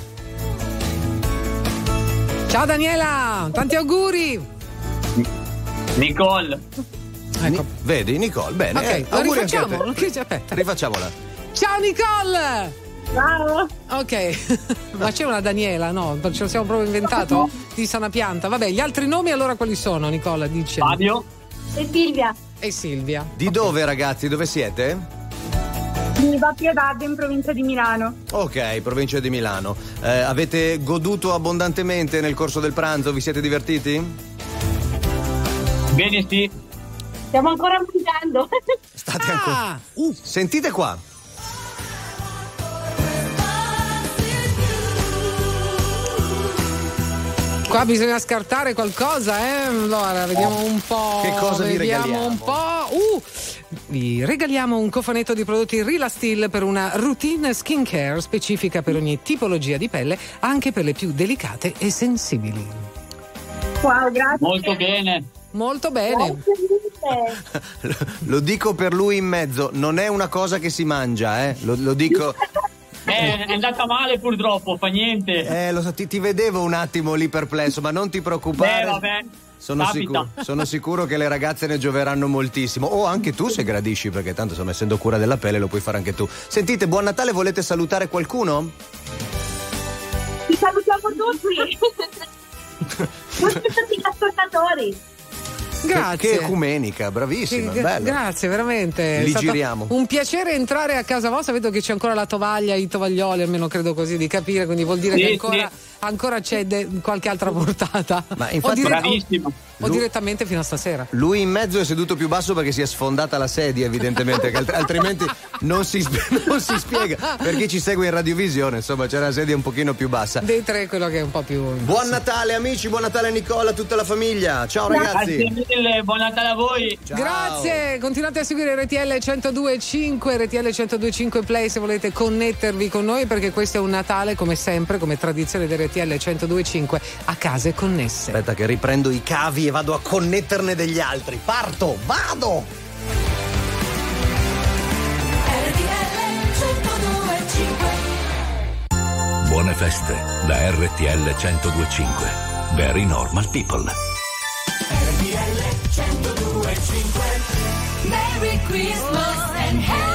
Ciao Daniela, tanti auguri. Nicole. Ecco. Vedi Nicole, bene. Ok, eh, lo auguri anche a rifacciamo? aspetta. Rifacciamola. Ciao Nicole! Ciao! Ok, ma c'è una Daniela, no? Ce lo siamo proprio inventato? Di sana pianta. Vabbè, gli altri nomi allora quali sono, Nicola? Dice. Fabio. E Silvia, E Silvia. Di dove ragazzi? Dove siete? di Vappiodad in provincia di Milano. Ok, provincia di Milano. Eh, avete goduto abbondantemente nel corso del pranzo? Vi siete divertiti? Bene, sì. Stiamo ancora mangiando. State ancora. Uh, sentite qua. Qua bisogna scartare qualcosa, eh? Allora, vediamo un po'. Che cosa vi vediamo regaliamo? un po'. Uh! Vi regaliamo un cofanetto di prodotti Rila Steel per una routine skincare specifica per ogni tipologia di pelle, anche per le più delicate e sensibili. Wow, grazie. Molto bene. Molto bene. Lo dico per lui in mezzo, non è una cosa che si mangia, eh? Lo, lo dico. Eh, è andata male purtroppo, fa niente. Eh, lo so, ti, ti vedevo un attimo lì perplesso, ma non ti preoccupare. Eh, vabbè. Sono sicuro, sono sicuro che le ragazze ne gioveranno moltissimo. O anche tu se gradisci, perché tanto insomma, essendo cura della pelle lo puoi fare anche tu. Sentite, buon Natale, volete salutare qualcuno? Ti salutiamo tutti. tutti gli ascoltatori. Grazie. Che, che ecumenica, bravissima, gra- bello. grazie, veramente. Li È stato giriamo. Un piacere entrare a casa vostra. Vedo che c'è ancora la tovaglia, i tovaglioli, almeno credo così di capire. Quindi vuol dire Sì, che ancora, sì. Ancora c'è de- qualche altra portata. Ma o, infatti- dire- Bravissima. o direttamente fino a stasera. Lui in mezzo è seduto più basso perché si è sfondata la sedia, evidentemente, che alt- altrimenti non si, sp- non si spiega. Per chi ci segue in radiovisione, insomma, c'era la sedia un pochino più bassa. Dei tre è quello che è un po' più. Buon Natale amici, buon Natale Nicola, tutta la famiglia. Ciao Grazie ragazzi. mille, buon Natale a voi. Ciao. Grazie, continuate a seguire RTL 1025, RTL 1025 Play se volete connettervi con noi perché questo è un Natale come sempre, come tradizione di RTL 1025 a case connesse. Aspetta che riprendo i cavi e vado a connetterne degli altri. Parto, vado! Buone feste da RTL 1025. Very normal people. Merry Christmas and Happy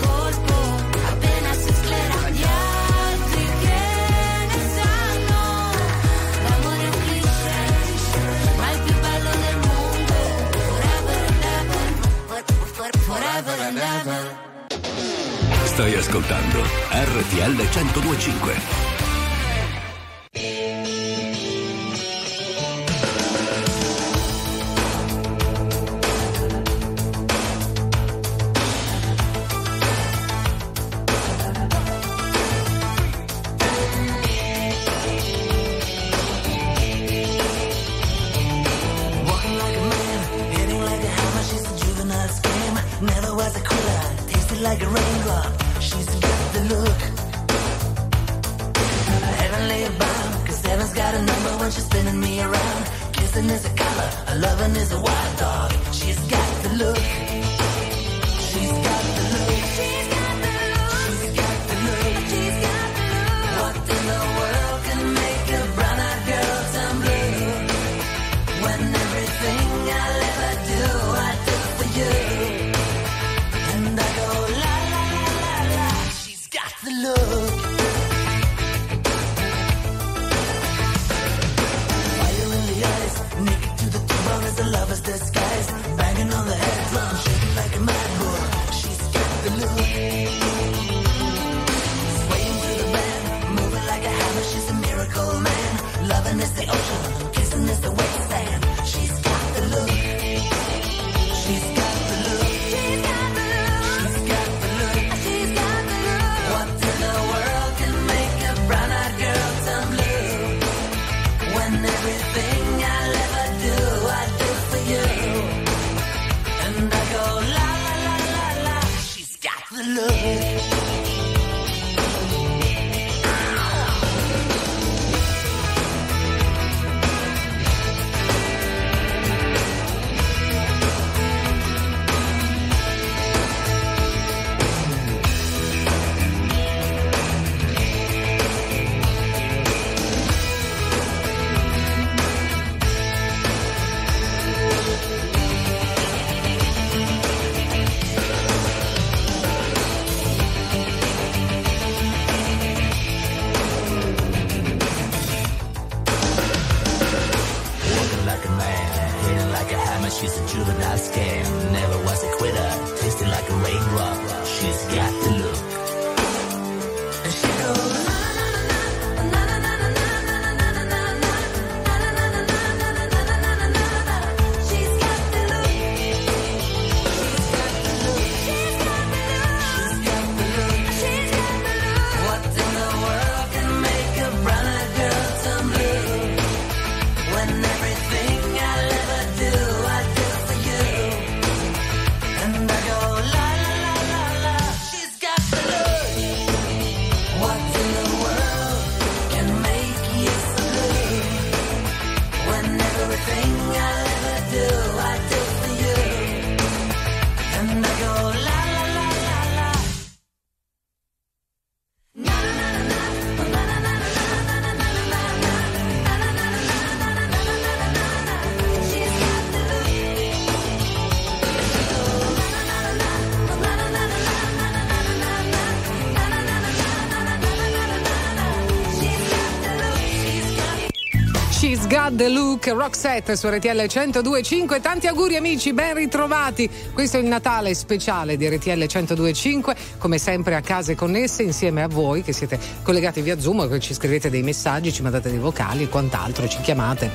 forever and ever Stai ascoltando RTL 1025. A number she's spinning me around. Kissing is a color, a loving is a wild dog. She's got the look. The look, Roxette su RTL 1025. Tanti auguri amici, ben ritrovati. Questo è il Natale speciale di RTL 1025, come sempre a case connesse insieme a voi che siete collegati via Zoom, che ci scrivete dei messaggi, ci mandate dei vocali e quant'altro, ci chiamate.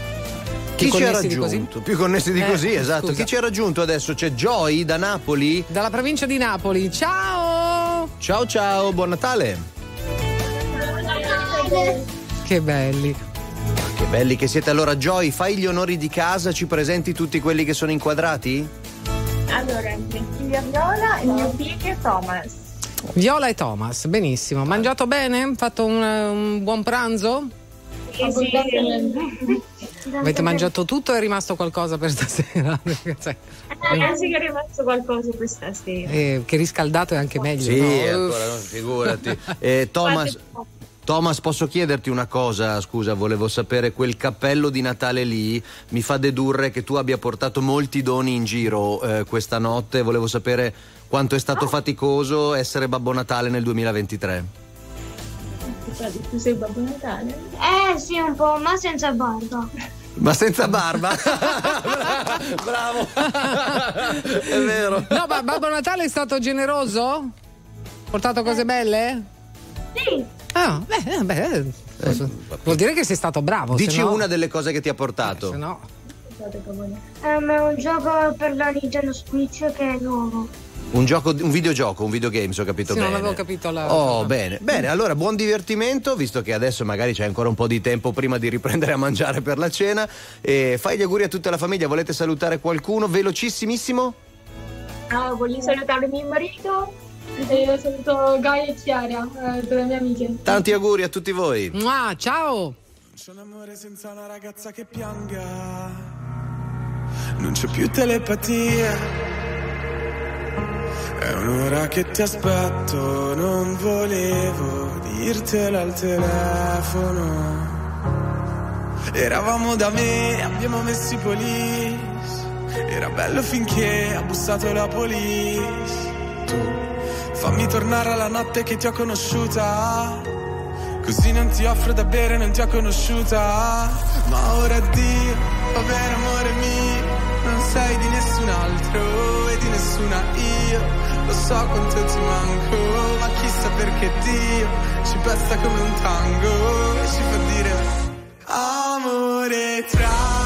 Chi ci ha raggiunto? Più connessi di Eh, così, esatto. scusa. Chi ci ha raggiunto adesso? C'è Joy da Napoli. Dalla provincia di Napoli. Ciao! Ciao ciao, buon Natale. Che belli. Che belli che siete. Allora, Joy, fai gli onori di casa, ci presenti tutti quelli che sono inquadrati? Allora, mia figlia Viola e mio figlio Thomas. Viola e Thomas, benissimo. Mangiato bene? Fatto un, un buon pranzo? Sì, sì. Avete mangiato tutto o è rimasto qualcosa per stasera? Cioè, Eh, sì che è rimasto qualcosa questa sera. eh, che riscaldato è anche meglio. Sì, no? ancora, figurati. Eh, Thomas, Thomas, posso chiederti una cosa? Scusa, volevo sapere, quel cappello di Natale lì mi fa dedurre che tu abbia portato molti doni in giro eh, questa notte. Volevo sapere quanto è stato faticoso essere Babbo Natale nel 2023. Tu sei Babbo Natale? Eh sì, un po', ma senza barba. Ma senza barba? Bravo! è vero. No, ma Babbo Natale è stato generoso? Portato cose belle? Sì. Ah, beh, eh, beh, eh, vuol dire che sei stato bravo. Dici no- una delle cose che ti ha portato. se no- Ehm, è un gioco per la Nintendo Switch che è nuovo. Un, gioco, un videogioco, un videogame, se ho capito Sì, bene. non avevo capito la. Oh, la- bene. Bene, allora buon divertimento, visto che adesso magari c'è ancora un po' di tempo prima di riprendere a mangiare per la cena. E fai gli auguri a tutta la famiglia. Volete salutare qualcuno? Velocissimissimo? Ah, voglio salutare mio marito e io saluto Gaia e Chiara, eh, le mie amiche. Tanti auguri a tutti voi. Mua, ciao! C'è un amore senza una ragazza che pianga. Non c'è più telepatia. È un'ora che ti aspetto, non volevo dirtelo al telefono. Eravamo da me, abbiamo messo i polis. Era bello finché ha bussato la police. Tu fammi tornare alla notte che ti ho conosciuta. Così non ti offro da bere, non ti ho conosciuta. Ma ora addio, va bene amore mio. Non sei di nessun altro e di nessuna io. Lo so quanto ti manco, ma chissà perché Dio ci pesta come un tango e ci fa dire Amore tra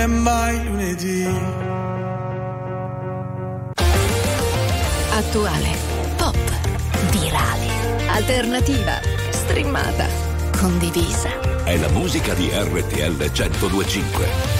è mai lunedì. Attuale, pop, virale, alternativa, streamata, condivisa. È la musica di RTL 1025.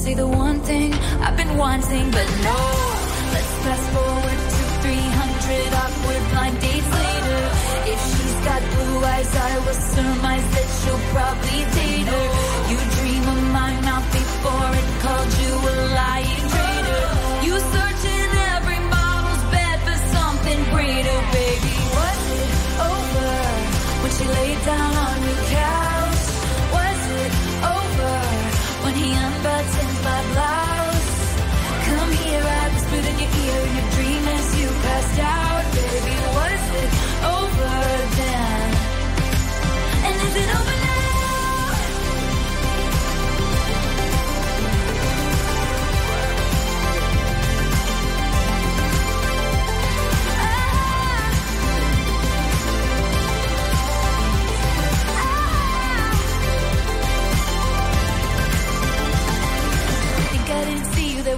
say the one thing I've been wanting, but no. Let's fast forward to 300 awkward blind dates later. If she's got blue eyes, I will surmise that she'll probably date her. You dream of my mouth before it called you a lying traitor. You search in every model's bed for something greater, baby.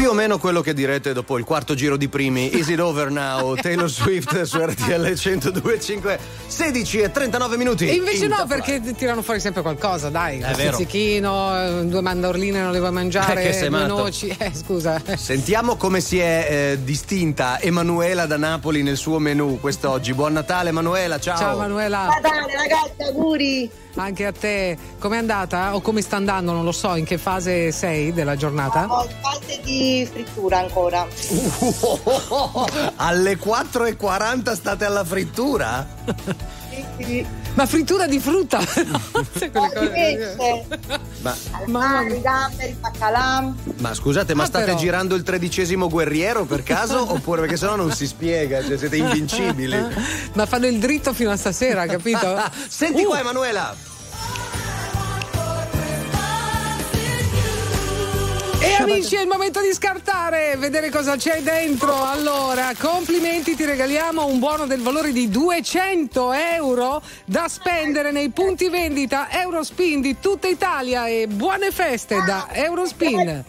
Più o meno quello che direte dopo il quarto giro di primi Is it over now? Taylor Swift su RTL 1025 16 e 39 minuti E invece In no, perché tirano fuori sempre qualcosa, dai. È Un eh, due mandorline non le vuoi mangiare, Eh, che sei due matto. noci. Eh, scusa. Sentiamo come si è eh, distinta Emanuela da Napoli nel suo menù quest'oggi. Buon Natale Emanuela, ciao. Ciao Manuela. Natale ragazzi, auguri! Anche a te. Com'è andata? O come sta andando? Non lo so. In che fase sei della giornata? Ho fase di frittura ancora. Alle 4.40 state alla frittura? Ma frittura di frutta? Ma, calamari, gamberi, baccalà. ma scusate, ma Ah, state però. girando il tredicesimo guerriero per caso? Oppure perché sennò non si spiega, cioè siete invincibili. Ma fanno il dritto fino a stasera, capito? Senti Uh, qua Emanuela. E amici, è il momento di scartare, vedere cosa c'è dentro. Allora, complimenti, ti regaliamo un buono del valore di 200 euro da spendere nei punti vendita Eurospin di tutta Italia e buone feste da Eurospin.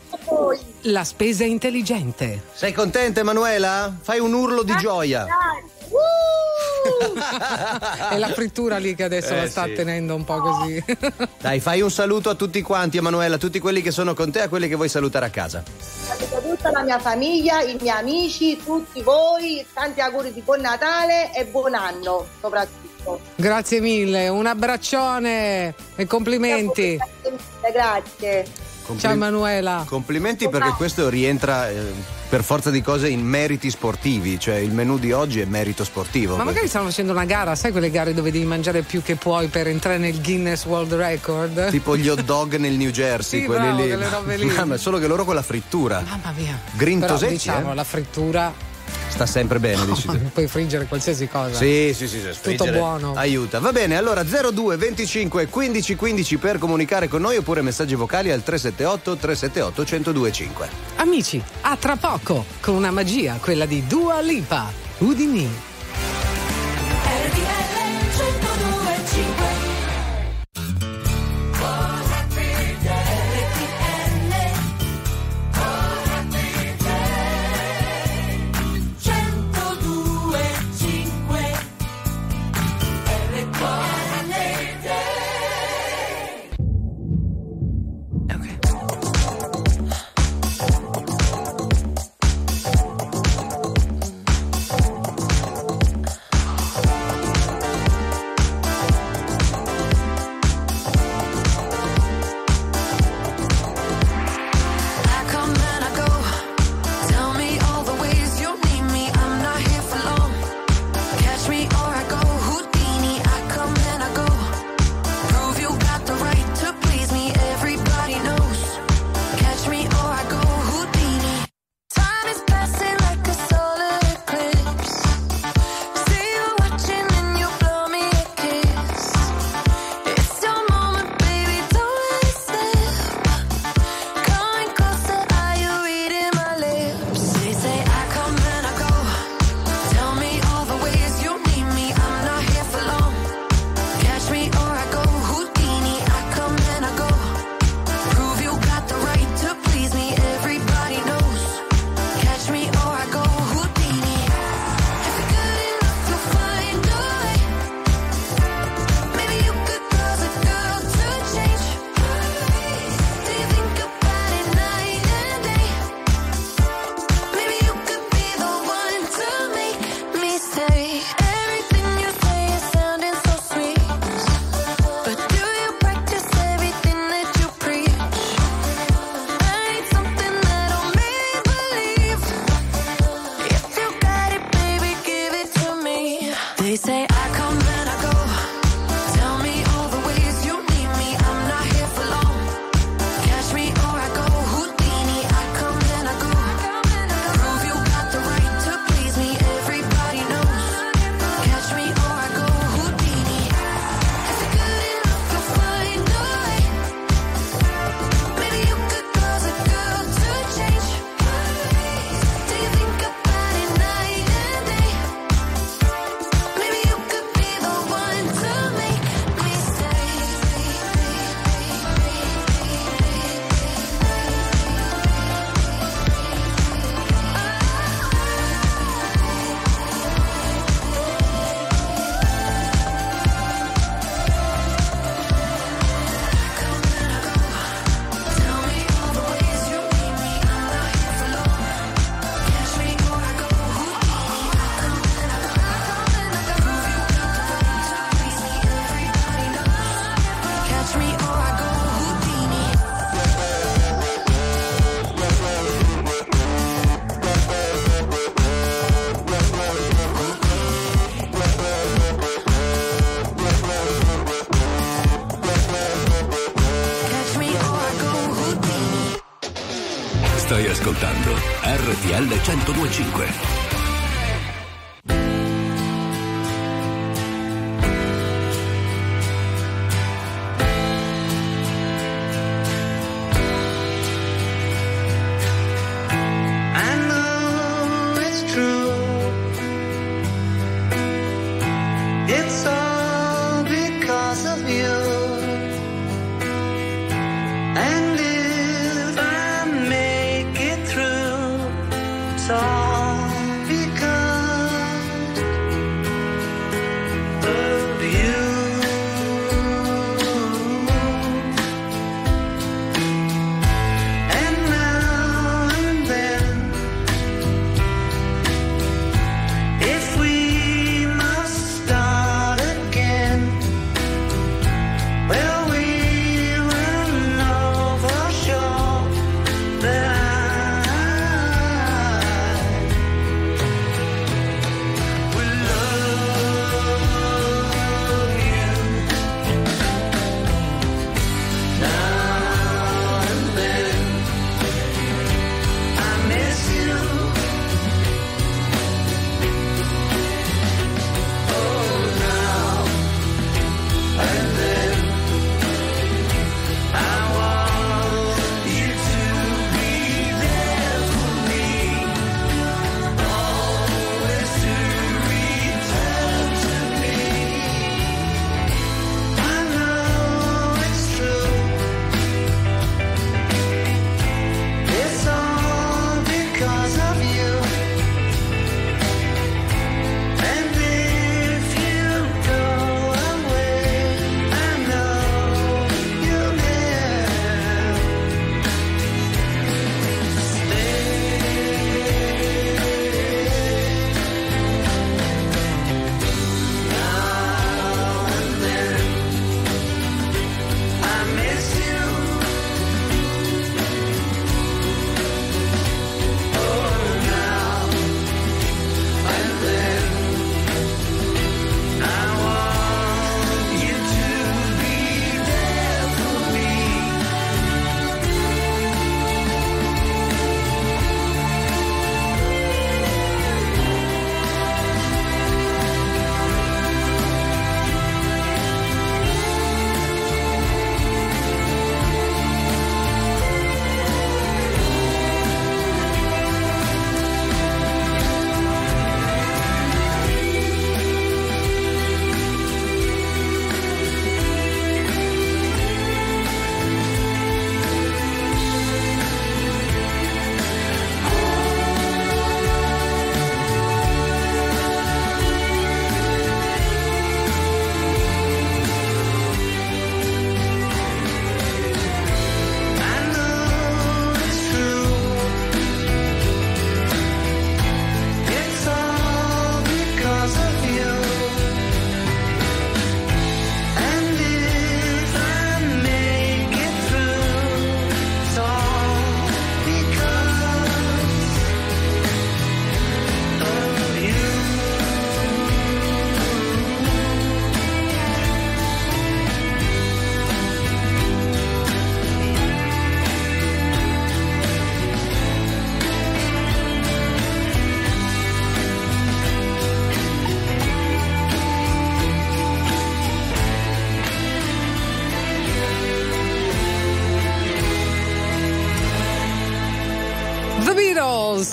La spesa intelligente. Sei contenta Emanuela? Fai un urlo di gioia. È la frittura lì che adesso Eh, la sta sì. tenendo un po' così. Dai, fai un saluto a tutti quanti, Emanuela, a tutti quelli che sono con te e a quelli che vuoi salutare a casa. Saluto tutta la mia famiglia, i miei amici, tutti voi, tanti auguri di buon Natale e buon anno soprattutto. Grazie mille, un abbraccione e complimenti. Grazie. Ciao Emanuela. Complimenti perché questo rientra eh, per forza di cose in meriti sportivi, cioè il menù di oggi è merito sportivo. Ma magari stanno facendo una gara, sai quelle gare dove devi mangiare più che puoi per entrare nel Guinness World Record? Tipo gli hot dog nel New Jersey, Sì, quelli bravo, lì. robe lì. Mamma, solo che loro con la frittura. Mamma mia. Grintosetti, Però, diciamo, eh? la frittura sta sempre bene. Dici oh, puoi fringere qualsiasi cosa. Sì, sì, sì, sì tutto buono. Aiuta. Va bene, allora 02 25 15 15 per comunicare con noi oppure messaggi vocali al 378 378 1025. Amici, a tra poco con una magia, quella di Dua Lipa. Udini. RTL 1025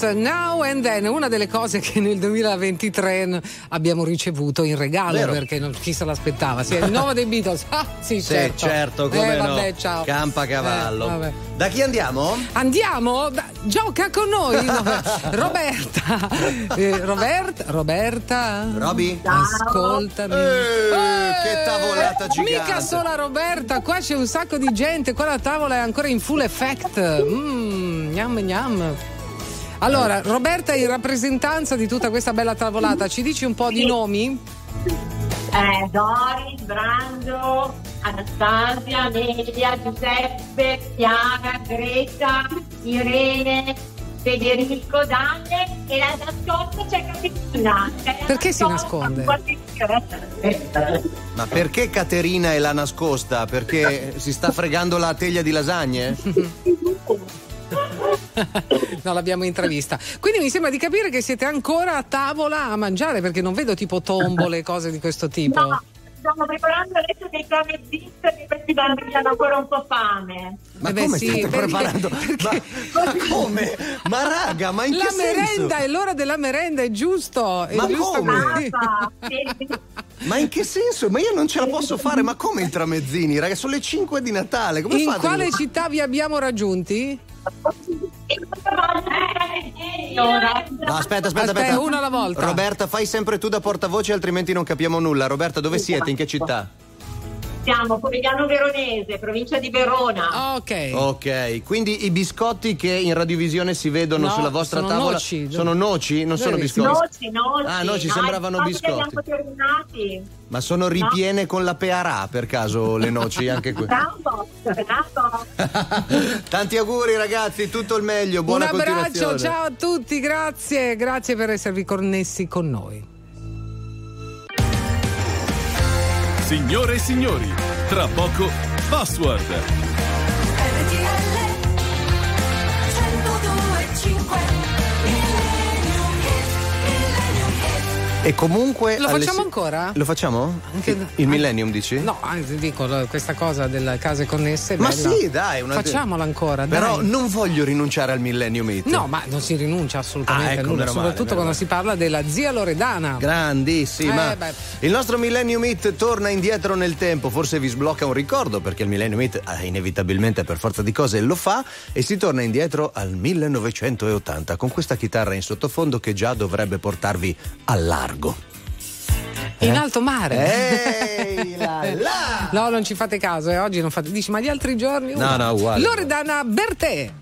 Now and Then, una delle cose che nel 2023 n- abbiamo ricevuto in regalo Vero. perché non- chi se l'aspettava? Sì, il nuovo dei Beatles. Ah, sì, Sì, certo. certo, come eh, no. vabbè, ciao. Campacavallo. Eh, vabbè. Da chi andiamo? Andiamo, da- gioca con noi no, Roberta. Eh, Roberta, Roberta. Roby? Ascoltami. Eh, che tavolata gigante. Mica sola Roberta, qua c'è un sacco di gente, qua la tavola è ancora in full effect. Mmm, gnam gnam. Allora, Roberta, in rappresentanza di tutta questa bella tavolata, ci dici un po' di nomi? Eh, Doris, Brando, Anastasia, Amelia, Giuseppe, Chiara, Greta, Irene, Federico, Daniel e la nascosta c'è Caterina. Perché si nasconde? Ma perché Caterina è la nascosta? Perché si sta fregando la teglia di lasagne? no, l'abbiamo intravista. Quindi mi sembra di capire che siete ancora a tavola a mangiare perché non vedo tipo tombole, cose di questo tipo. No, stiamo preparando adesso dei zip che questi bambini hanno ancora un po' fame. Ma Eh beh, come sì, state perché- preparando? Ma, ma come? Ma raga, ma in la che merenda senso? è l'ora della merenda, è giusto. È Ma giusto come? Ma in che senso? Ma io non ce la posso fare, ma come i tramezzini? Raga, sono le 5 di Natale, come In fate? quale città vi abbiamo raggiunti? No, aspetta, aspetta, Aspetta, aspetta. una alla volta. Roberta, fai sempre tu da portavoce, altrimenti non capiamo nulla. Roberta, dove siete? In che città? Siamo Pomigliano Veronese, provincia di Verona. Ok. Ok, quindi i biscotti che in radiovisione si vedono No, sulla vostra sono tavola noci. sono noci? Non sono biscotti? Noci, noci. Ah, noci, No, sembravano biscotti. li abbiamo terminati. Ma sono ripiene con la pearà per caso le noci anche qui? Bravo, bravo. Tanti auguri ragazzi, tutto il meglio, buona Un abbraccio, continuazione. ciao a tutti, grazie, grazie per esservi connessi con noi. Signore e signori, tra poco Password. E comunque. Lo alle facciamo si- ancora? Lo facciamo? Anche- Il, il Millennium dici? No, anzi, dico questa cosa delle case connesse. Ma bella. sì, dai, una Facciamola ancora, Però dai. non voglio rinunciare al Millennium Hit. No, ma non si rinuncia assolutamente Ah, ecco, a nulla, male, soprattutto meno quando male. si parla della zia Loredana. Grandissima. Eh, il nostro Millennium Hit torna indietro nel tempo, forse vi sblocca un ricordo perché il Millennium Hit eh, inevitabilmente per forza di cose lo fa e si torna indietro al 1980 con questa chitarra in sottofondo che già dovrebbe portarvi al largo. In alto mare. Ehi, là, là. No, non ci fate caso, eh. oggi non fate. Dici, ma gli altri giorni? No, no, uguale. Loredana Bertè.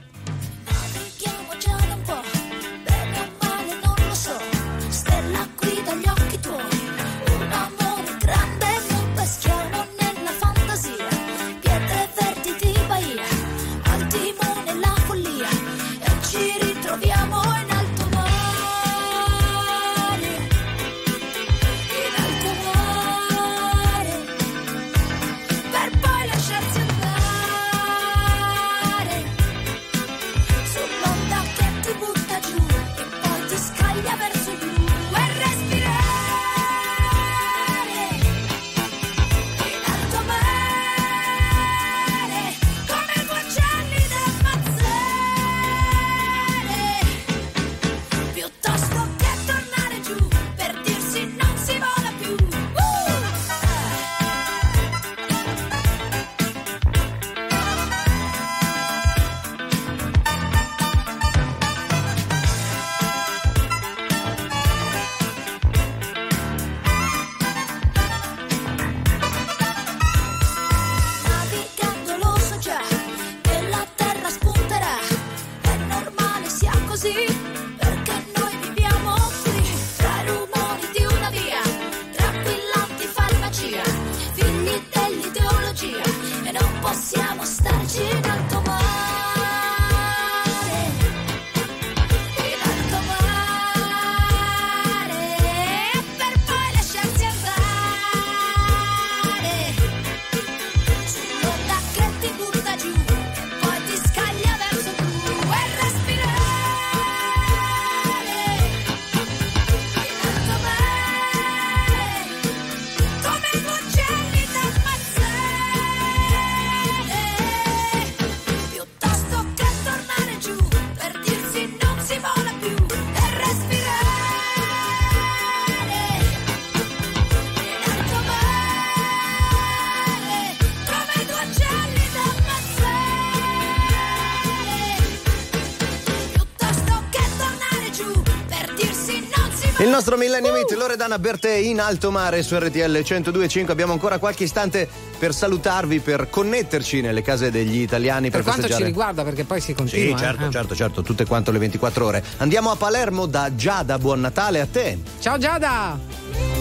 Nostro Millennium Hit, Loredana Bertè in alto mare su RTL 1025. Abbiamo ancora qualche istante per salutarvi, per connetterci nelle case degli italiani per, Per quanto ci riguarda, perché poi si Sì, continua. eh. certo, certo, certo, tutte quanto le 24 ore. Andiamo a Palermo da Giada, buon Natale a te. Ciao Giada!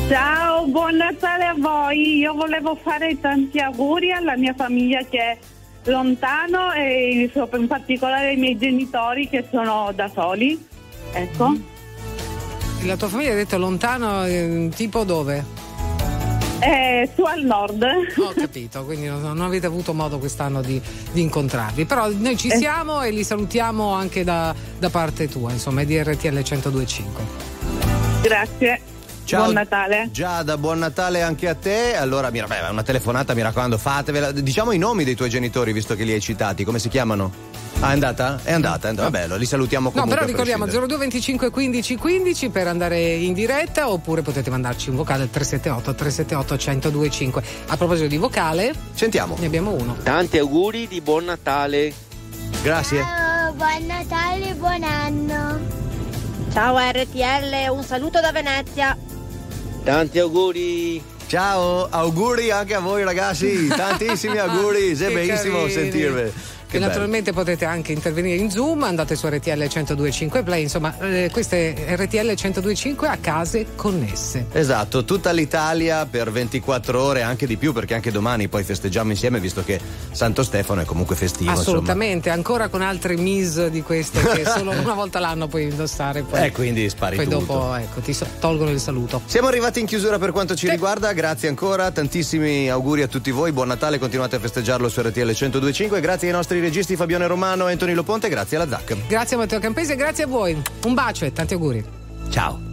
Ciao, buon Natale a voi. Io volevo fare tanti auguri alla mia famiglia che è lontano e in particolare ai miei genitori che sono da soli. Ecco. La tua famiglia ha detto lontano, eh, tipo dove? Eh, su al nord. Ho capito, quindi non, non avete avuto modo quest'anno di, di incontrarvi. Però noi ci Eh. siamo e li salutiamo anche da, da parte tua, insomma, di RTL 1025. Grazie. Ciao. Buon Natale. Giada, buon Natale anche a te. Allora, mi, beh, una telefonata, mi raccomando, fatevela. Diciamo i nomi dei tuoi genitori, visto che li hai citati. Come si chiamano? Ah, è andata? È andata, è andata. Vabbè, li salutiamo No, comunque. però a ricordiamo prescindere. 02 25 15 15 per andare in diretta oppure potete mandarci un vocale al 378 378 1025. A proposito di vocale, sentiamo. Ne abbiamo uno. Tanti auguri di buon Natale. Grazie. Ciao, buon Natale, buon anno. Ciao RTL, un saluto da Venezia. Tanti auguri. Ciao, auguri anche a voi ragazzi, tantissimi auguri, è bellissimo sentirvi. E naturalmente potete anche intervenire in Zoom, andate su RTL 1025 Play, insomma, eh, queste RTL 1025 a case connesse. Esatto, tutta l'Italia per 24 ore, anche di più, perché anche domani poi festeggiamo insieme, visto che Santo Stefano è comunque festivo. Assolutamente, ancora con altre mise di queste che solo una volta l'anno puoi indossare. Poi, E Eh, quindi spari poi tutto. dopo ecco, ti so- tolgono il saluto. Siamo arrivati in chiusura per quanto ci riguarda, grazie ancora, tantissimi auguri a tutti voi, buon Natale, continuate a festeggiarlo su RTL 1025, grazie ai nostri registi Fabione Romano e Antonino Ponte, grazie alla ZAC. Grazie a Matteo Campesi e grazie a voi. Un bacio e tanti auguri. Ciao.